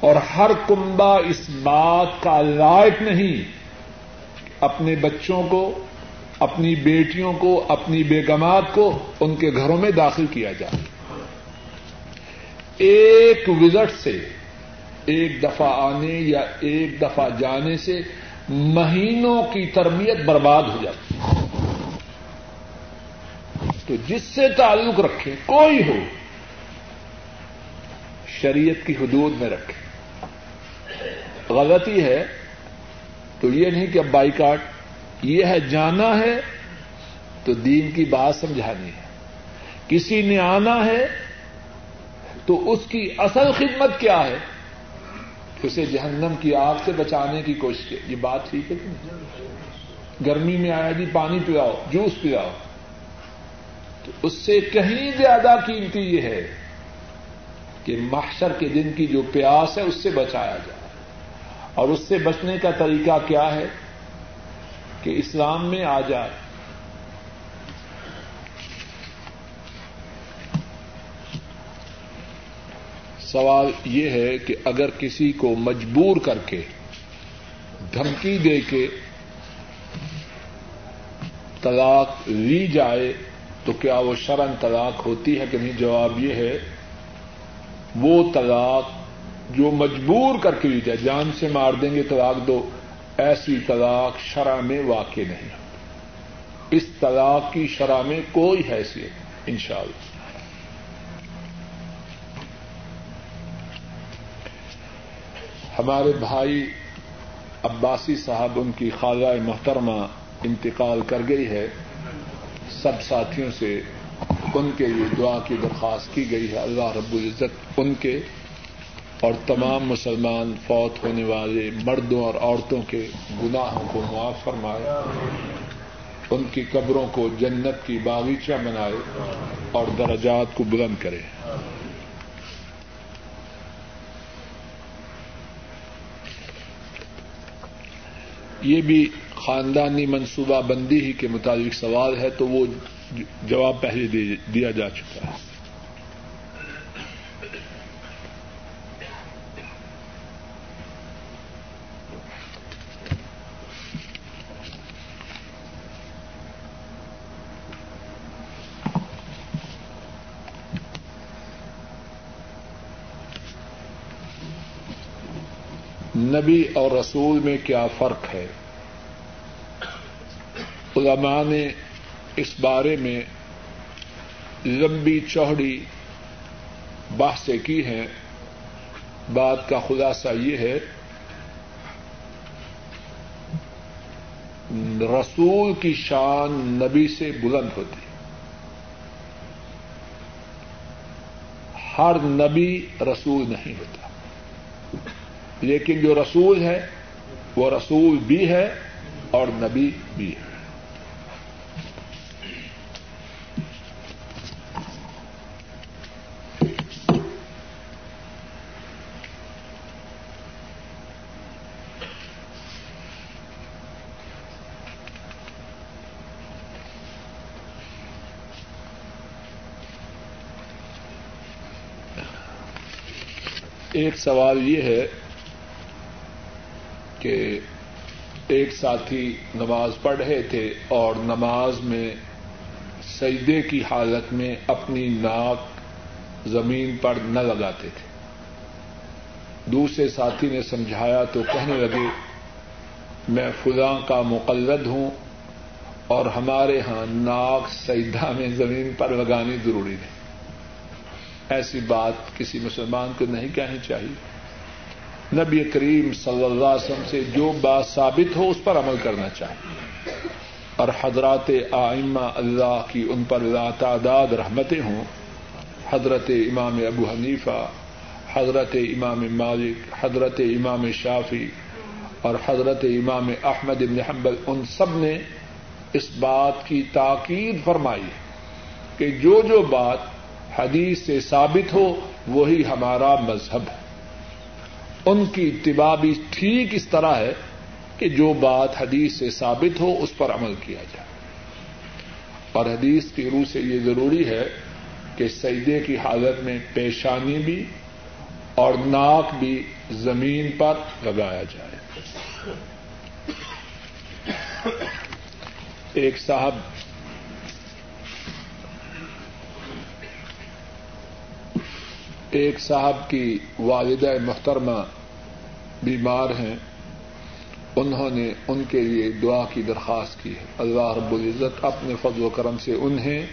اور ہر کنبا اس بات کا لائق نہیں اپنے بچوں کو، اپنی بیٹیوں کو، اپنی بیگمات کو ان کے گھروں میں داخل کیا جائے۔ ایک وزٹ سے، ایک دفعہ آنے یا ایک دفعہ جانے سے مہینوں کی تربیت برباد ہو جاتی۔ ہے تو جس سے تعلق رکھے، کوئی ہو، شریعت کی حدود میں رکھے۔ غلطی ہے تو یہ نہیں کہ اب بائی کاٹ یہ ہے جانا ہے تو دین کی بات سمجھانی ہے۔ کسی نے آنا ہے تو اس کی اصل خدمت کیا ہے؟ اسے جہنم کی آگ سے بچانے کی کوشش کی یہ بات ٹھیک ہے کہ گرمی میں آیا جی پانی پلاؤ جوس پلاؤ تو اس سے کہیں زیادہ قیمتی یہ ہے کہ محشر کے دن کی جو پیاس ہے اس سے بچایا جائے۔ اور اس سے بچنے کا طریقہ کیا ہے کہ اسلام میں آ جائے۔ سوال یہ ہے کہ اگر کسی کو مجبور کر کے، دھمکی دے کے طلاق لی جائے تو کیا وہ شرن طلاق ہوتی ہے کہ نہیں؟ جواب یہ ہے، وہ طلاق جو مجبور کر کے لی جائے، جان سے مار دیں گے طلاق دو، ایسی طلاق شرح میں واقع نہیں۔ ہوتی اس طلاق کی شرح میں کوئی حیثیت ان شاء اللہ ہمارے بھائی عباسی صاحب، ان کی خالہ محترمہ انتقال کر گئی ہے۔ سب ساتھیوں سے ان کے لیے دعا کی درخواست کی گئی ہے۔ اللہ رب العزت ان کے اور تمام مسلمان فوت ہونے والے مردوں اور عورتوں کے گناہوں کو معاف فرمائے۔ ان کی قبروں کو جنت کی باغیچہ بنائے اور درجات کو بلند کرے۔ یہ بھی خاندانی منصوبہ بندی ہی کے مطابق سوال ہے تو وہ جواب پہلے دیا جا چکا ہے۔ نبی اور رسول میں کیا فرق ہے؟ علماء نے اس بارے میں لمبی چوڑی بحثیں کی ہیں۔ بات کا خلاصہ یہ ہے، رسول کی شان نبی سے بلند ہوتی۔ ہر نبی رسول نہیں ہوتا۔ لیکن جو رسول ہے، وہ رسول بھی ہے اور نبی بھی ہے۔ ایک سوال یہ ہے کہ ایک ساتھی نماز پڑھ رہے تھے اور نماز میں سجدے کی حالت میں اپنی ناک زمین پر نہ لگاتے تھے۔ دوسرے ساتھی نے سمجھایا تو کہنے لگے، میں فلاں کا مقلد ہوں اور ہمارے ہاں ناک سجدہ میں زمین پر لگانی ضروری ہے ایسی بات کسی مسلمان کو نہیں کہنی چاہیے۔ نبی کریم صلی اللہ علیہ وسلم سے جو بات ثابت ہو اس پر عمل کرنا چاہیے۔ اور حضرات آئمہ اللہ کی ان پر لا تعداد رحمتیں ہوں۔ حضرت امام ابو حنیفہ، حضرت امام مالک، حضرت امام شافی اور حضرت امام احمد ابن حنبل، ان سب نے اس بات کی تاکید فرمائی کہ جو جو بات حدیث سے ثابت ہو، وہی ہمارا مذہب ہے۔ ان کی اتباع بھی ٹھیک اس طرح ہے کہ جو بات حدیث سے ثابت ہو اس پر عمل کیا جائے۔ اور حدیث کی روح سے یہ ضروری ہے کہ سجدے کی حالت میں پیشانی بھی اور ناک بھی زمین پر لگایا جائے۔ ایک صاحب ایک صاحب کی والدہ محترمہ بیمار ہیں، انہوں نے ان کے لیے دعا کی درخواست کی ہے۔ اللہ رب العزت اپنے فضل و کرم سے انہیں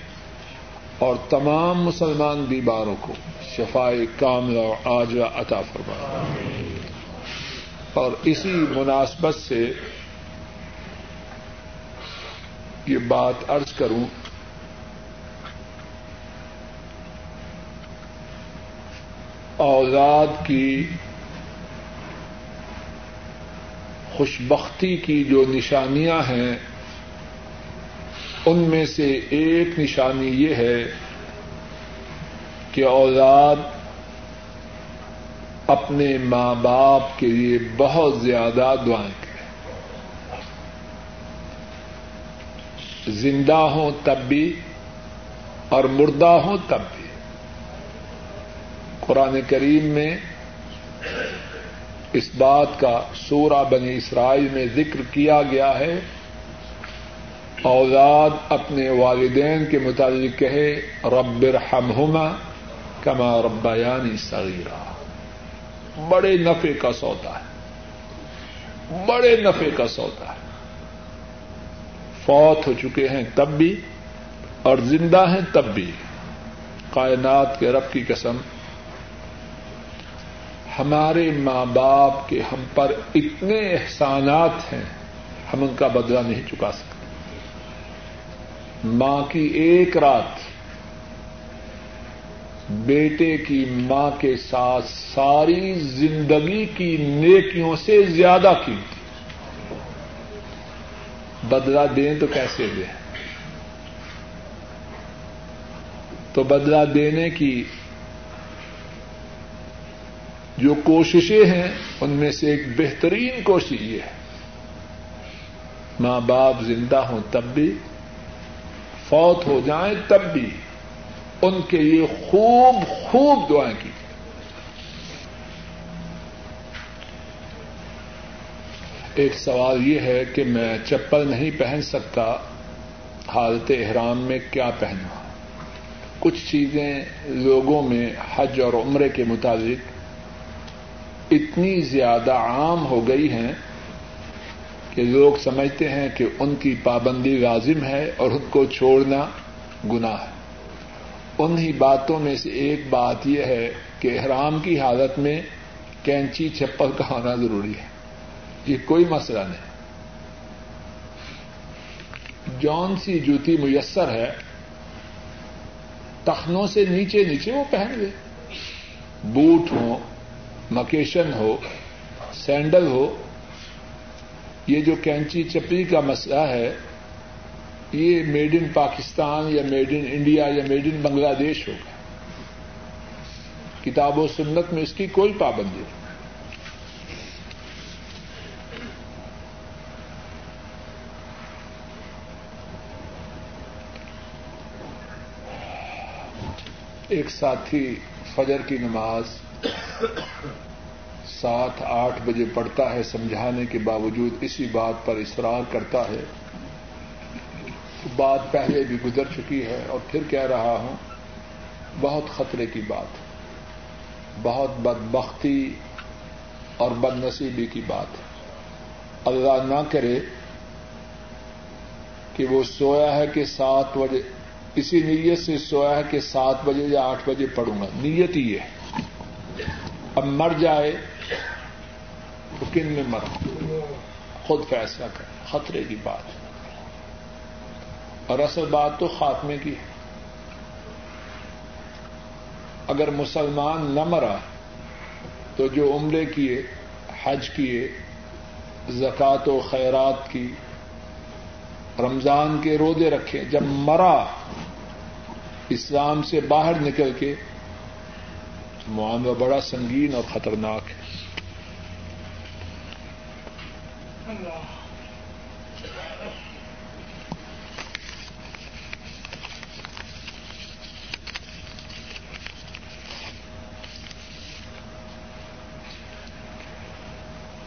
اور تمام مسلمان بیماروں کو شفائے کاملہ اور آج عطا فرما اور اسی مناسبت سے یہ بات ارض کروں اولاد کی خوشبختی کی جو نشانیاں ہیں، ان میں سے ایک نشانی یہ ہے کہ اولاد اپنے ماں باپ کے لیے بہت زیادہ دعائیں کریں۔ زندہ ہوں تب بھی اور مردہ ہوں تب بھی۔ قرآن کریم میں اس بات کا سورہ بنی اسرائیل میں ذکر کیا گیا ہے۔ اولاد اپنے والدین کے متعلق کہے، رب ارحمہما کما ربیانی صغیرہ بڑے نفے کا سودا ہے۔ بڑے نفے کا سودا ہے۔ فوت ہو چکے ہیں تب بھی اور زندہ ہیں تب بھی۔ کائنات کے رب کی قسم ہمارے ماں باپ کے ہم پر اتنے احسانات ہیں، ہم ان کا بدلہ نہیں چکا سکتے۔ ماں کی ایک رات بیٹے کی ماں کے ساتھ ساری زندگی کی نیکیوں سے زیادہ کی بدلہ دیں تو کیسے دیں؟ تو بدلہ دینے کی جو کوششیں ہیں، ان میں سے ایک بہترین کوشش یہ ہے۔ ماں باپ زندہ ہوں تب بھی، فوت ہو جائیں تب بھی، ان کے لیے خوب خوب دعائیں کی۔ ایک سوال یہ ہے کہ میں چپل نہیں پہن سکتا، حالت احرام میں کیا پہنوں؟ کچھ چیزیں لوگوں میں حج اور عمرے کے مطابق اتنی زیادہ عام ہو گئی ہیں کہ لوگ سمجھتے ہیں کہ ان کی پابندی لازم ہے اور ان کو چھوڑنا گناہ ہے۔ انہی باتوں میں سے ایک بات یہ ہے کہ احرام کی حالت میں کینچی چپل کا ہونا ضروری ہے۔ یہ کوئی مسئلہ نہیں۔ جون سی جوتی میسر ہے۔ تخنوں سے نیچے نیچے وہ پہن گئے بوٹ ہو مکیشن ہو، سینڈل ہو، یہ جو کینچی چپری کا مسئلہ ہے، یہ میڈ ان پاکستان یا میڈ ان انڈیا یا میڈ ان بنگلہ دیش ہوگا۔ کتاب و سنت میں اس کی کوئی پابندی نہیں۔ ایک ساتھی فجر کی نماز سات آٹھ بجے پڑتا ہے، سمجھانے کے باوجود اسی بات پر اصرار کرتا ہے۔ بات پہلے بھی گزر چکی ہے اور پھر کہہ رہا ہوں، بہت خطرے کی بات، بہت بدبختی اور بد نصیبی کی بات۔ اللہ نہ کرے کہ وہ سویا ہے کہ سات بجے، اسی نیت سے سویا ہے کہ سات بجے یا آٹھ بجے پڑوں گا۔ نیت ہی ہے۔ اب مر جائے تو کن میں مرا خود فیصلہ کر خطرے کی بات۔ اور اصل بات تو خاتمے کی ہے۔ اگر مسلمان نہ مرا تو جو عمرے کیے، حج کیے، زکات و خیرات کی، رمضان کے رودے رکھے، جب مرا، اسلام سے باہر نکل کے معاملہ بڑا سنگین اور خطرناک ہے۔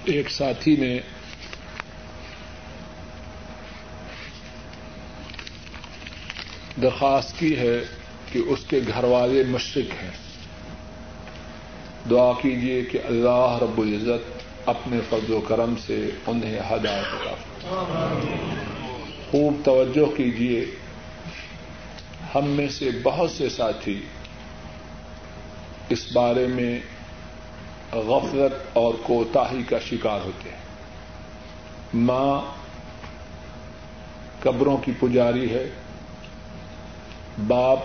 ایک ساتھی نے درخواست کی ہے کہ اس کے گھر والے مشرق ہیں۔ دعا کیجیے کہ اللہ رب العزت اپنے فضل و کرم سے انہیں ہدایت کرا خوب توجہ کیجیے ہم میں سے بہت سے ساتھی اس بارے میں غفلت اور کوتاہی کا شکار ہوتے ہیں۔ ماں قبروں کی پجاری ہے۔ باپ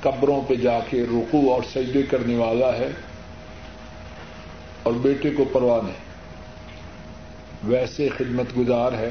قبروں پہ جا کے رکو اور سجدے کرنے والا ہے۔ اور بیٹے کو پرواہ نہیں۔ ویسے خدمت گزار ہے۔